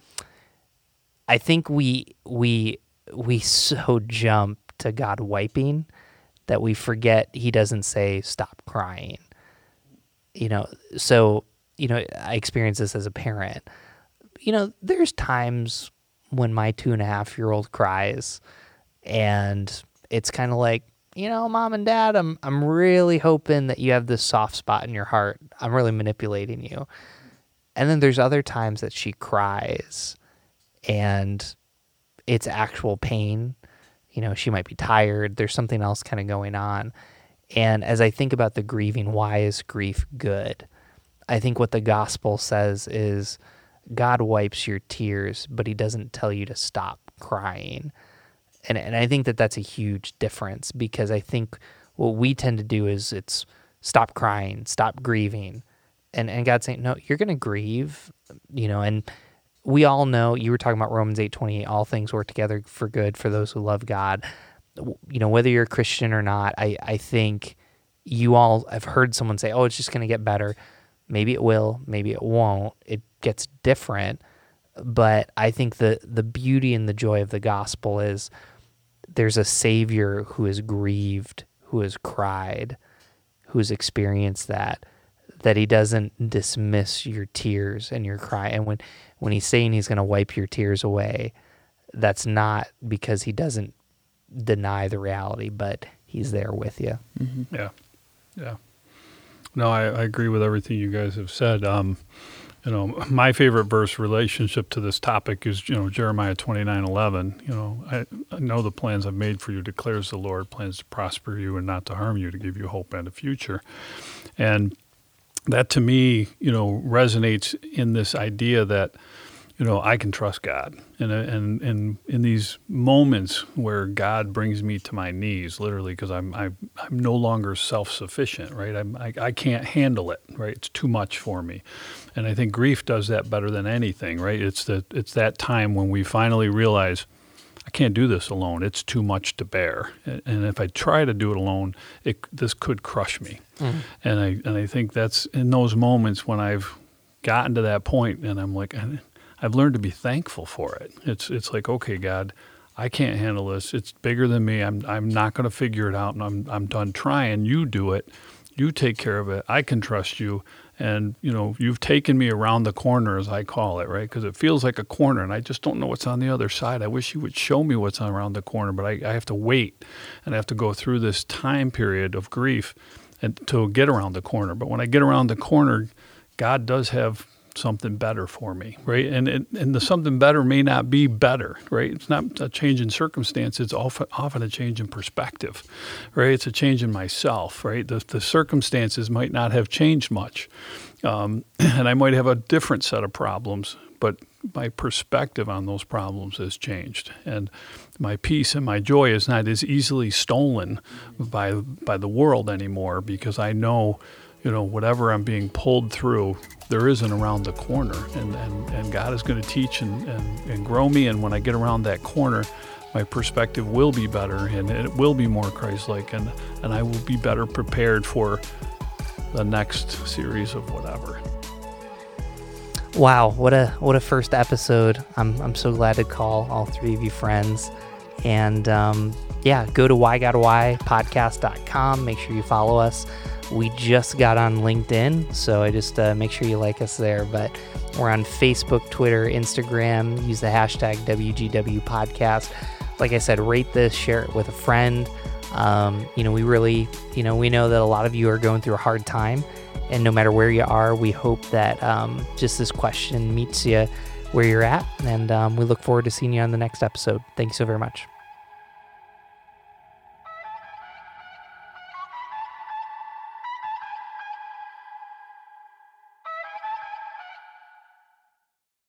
I think we we we so jump to God wiping that we forget he doesn't say stop crying. You know, so, you know, I experience this as a parent. You know, there's times when my two and a half year old cries and it's kind of like, you know, mom and dad, I'm I'm really hoping that you have this soft spot in your heart. I'm really manipulating you. And then there's other times that she cries and it's actual pain. You know, she might be tired. There's something else kind of going on. And as I think about the grieving, why is grief good? I think what the gospel says is God wipes your tears, but he doesn't tell you to stop crying. And, and I think that that's a huge difference because I think what we tend to do is it's stop crying, stop grieving. And, and God's saying, no, you're going to grieve, you know, and we all know you were talking about Romans 8:28 all things work together for good for those who love God. You know, whether you're a Christian or not, I I think you all have heard someone say, "Oh, it's just going to get better." Maybe it will, maybe it won't. It gets different, but I think the the beauty and the joy of the gospel is there's a savior who is grieved, who has cried, who's experienced that that he doesn't dismiss your tears and your cry and when when he's saying he's going to wipe your tears away, that's not because he doesn't deny the reality, but he's there with you. Mm-hmm. Yeah. Yeah. No, I, I, agree with everything you guys have said. Um, you know, my favorite verse relationship to this topic is, you know, Jeremiah 29, 11. You know, I, I know the plans I've made for you, declares the Lord, plans to prosper you and not to harm you, to give you hope and a future. And that to me, you know, resonates in this idea that, you know, I can trust God, and and and in these moments where God brings me to my knees, literally, because I'm I, am i am no longer self sufficient, right? I'm, I I can't handle it, right? It's too much for me, and I think grief does that better than anything, right? It's the it's that time when we finally realize I can't do this alone. It's too much to bear. And if I try to do it alone, it, this could crush me. Mm-hmm. And I and I think that's in those moments when I've gotten to that point, and I'm like, I've learned to be thankful for it. It's it's like, okay, God, I can't handle this. It's bigger than me. I'm I'm not going to figure it out, and I'm I'm done trying. You do it. You take care of it. I can trust you and you know you've taken me around the corner as i call it right because it feels like a corner and i just don't know what's on the other side i wish you would show me what's around the corner but i, I have to wait and i have to go through this time period of grief and to get around the corner but when i get around the corner god does have something better for me, right? And it, and the something better may not be better, right? It's not a change in circumstance. It's often, often a change in perspective, right? It's a change in myself, right? The, the circumstances might not have changed much, um, *clears throat* and I might have a different set of problems, but my perspective on those problems has changed, and my peace and my joy is not as easily stolen by by the world anymore because I know, you know, whatever I'm being pulled through, there isn't around the corner, and and, and God is going to teach and, and and grow me, and when I get around that corner. My perspective will be better and it will be more Christ like, and, and I will be better prepared for the next series of whatever. Wow, what a what a first episode! I'm I'm so glad to call all three of you friends, and um, yeah, go to why God why podcast.com. Make sure you follow us. We just got on LinkedIn, so I just uh, make sure you like us there. But we're on Facebook, Twitter, Instagram. Use the hashtag WGW Podcast. Like I said, rate this, share it with a friend. Um, you know, we really, you know, we know that a lot of you are going through a hard time and no matter where you are, we hope that um, just this question meets you where you're at. And um, we look forward to seeing you on the next episode. Thank you so very much.